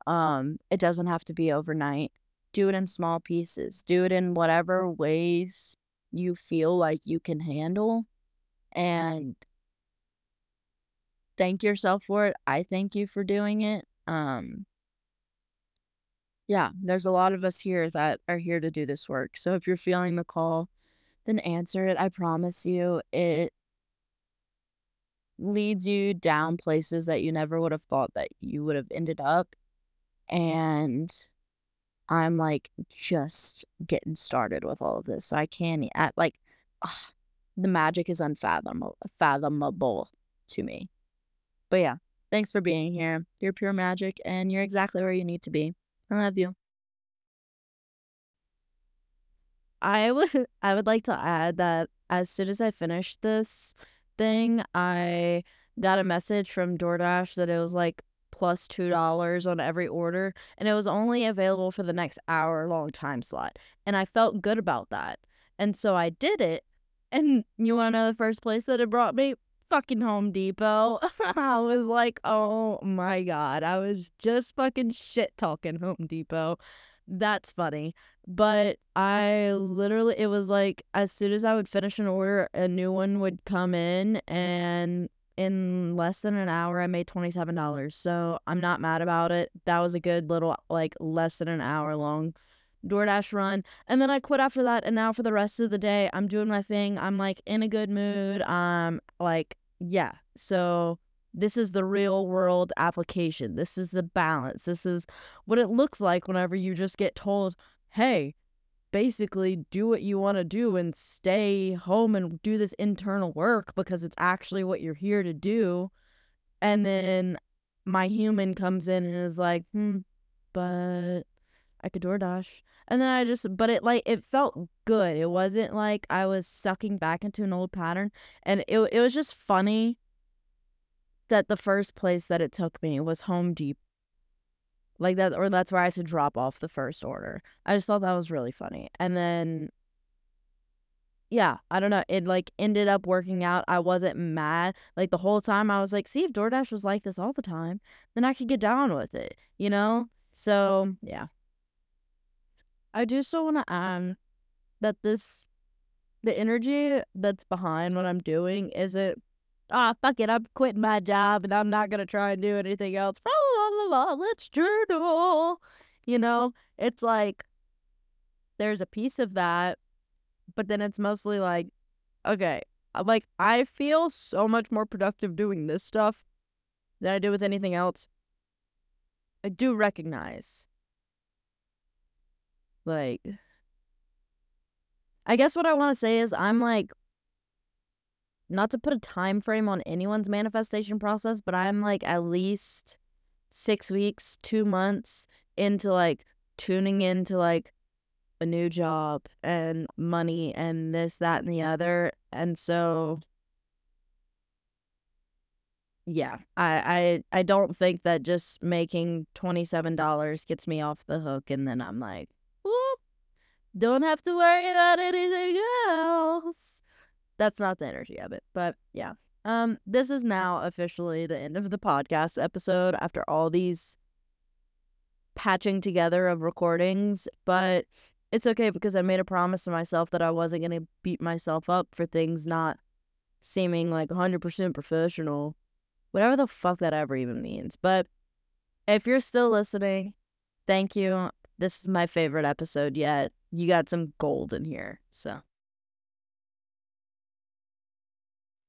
Um, it doesn't have to be overnight. Do it in small pieces. Do it in whatever ways you feel like you can handle and thank yourself for it. I thank you for doing it. Um yeah, there's a lot of us here that are here to do this work. So if you're feeling the call, then answer it. I promise you it leads you down places that you never would have thought that you would have ended up. And I'm like just getting started with all of this. So I can't at like ugh, the magic is unfathomable fathomable to me. But yeah, thanks for being here. You're pure magic and you're exactly where you need to be. I love you. I would I would like to add that as soon as I finish this thing, I got a message from DoorDash that it was like plus two dollars on every order, and it was only available for the next hour long time slot. And I felt good about that, and so I did it. And you want to know the first place that it brought me? Fucking Home Depot. I was like, oh my god, I was just fucking shit talking Home Depot. That's funny. But I literally, it was like as soon as I would finish an order, a new one would come in, and in less than an hour, I made $27. So I'm not mad about it. That was a good little, like, less than an hour long DoorDash run. And then I quit after that. And now for the rest of the day, I'm doing my thing. I'm like in a good mood. I'm like, yeah. So this is the real world application. This is the balance. This is what it looks like whenever you just get told, hey, basically do what you want to do and stay home and do this internal work because it's actually what you're here to do. And then my human comes in and is like, hmm, but I could DoorDash. And then I just, but it like, it felt good. It wasn't like I was sucking back into an old pattern. And it, it was just funny that the first place that it took me was Home Depot. Like that, or that's where I had to drop off the first order. I just thought that was really funny. And then, yeah, I don't know. It like ended up working out. I wasn't mad. Like the whole time, I was like, see, if DoorDash was like this all the time, then I could get down with it, you know? So, yeah. I do still want to add that this, the energy that's behind what I'm doing isn't ah, fuck it, I'm quitting my job and I'm not gonna try and do anything else. Blah, blah, blah, let's journal. You know, it's like there's a piece of that, but then it's mostly like, okay, like I feel so much more productive doing this stuff than I do with anything else. I do recognize, like, I guess what I want to say is I'm like not to put a time frame on anyone's manifestation process, but I'm like at least six weeks, two months into like tuning into like a new job and money and this, that, and the other. And so yeah, I I I don't think that just making $27 gets me off the hook and then I'm like, whoop, don't have to worry about anything else. That's not the energy of it. But yeah. Um, this is now officially the end of the podcast episode after all these patching together of recordings, but it's okay because I made a promise to myself that I wasn't going to beat myself up for things not seeming like 100% professional whatever the fuck that ever even means. But if you're still listening, thank you. This is my favorite episode yet. You got some gold in here. So.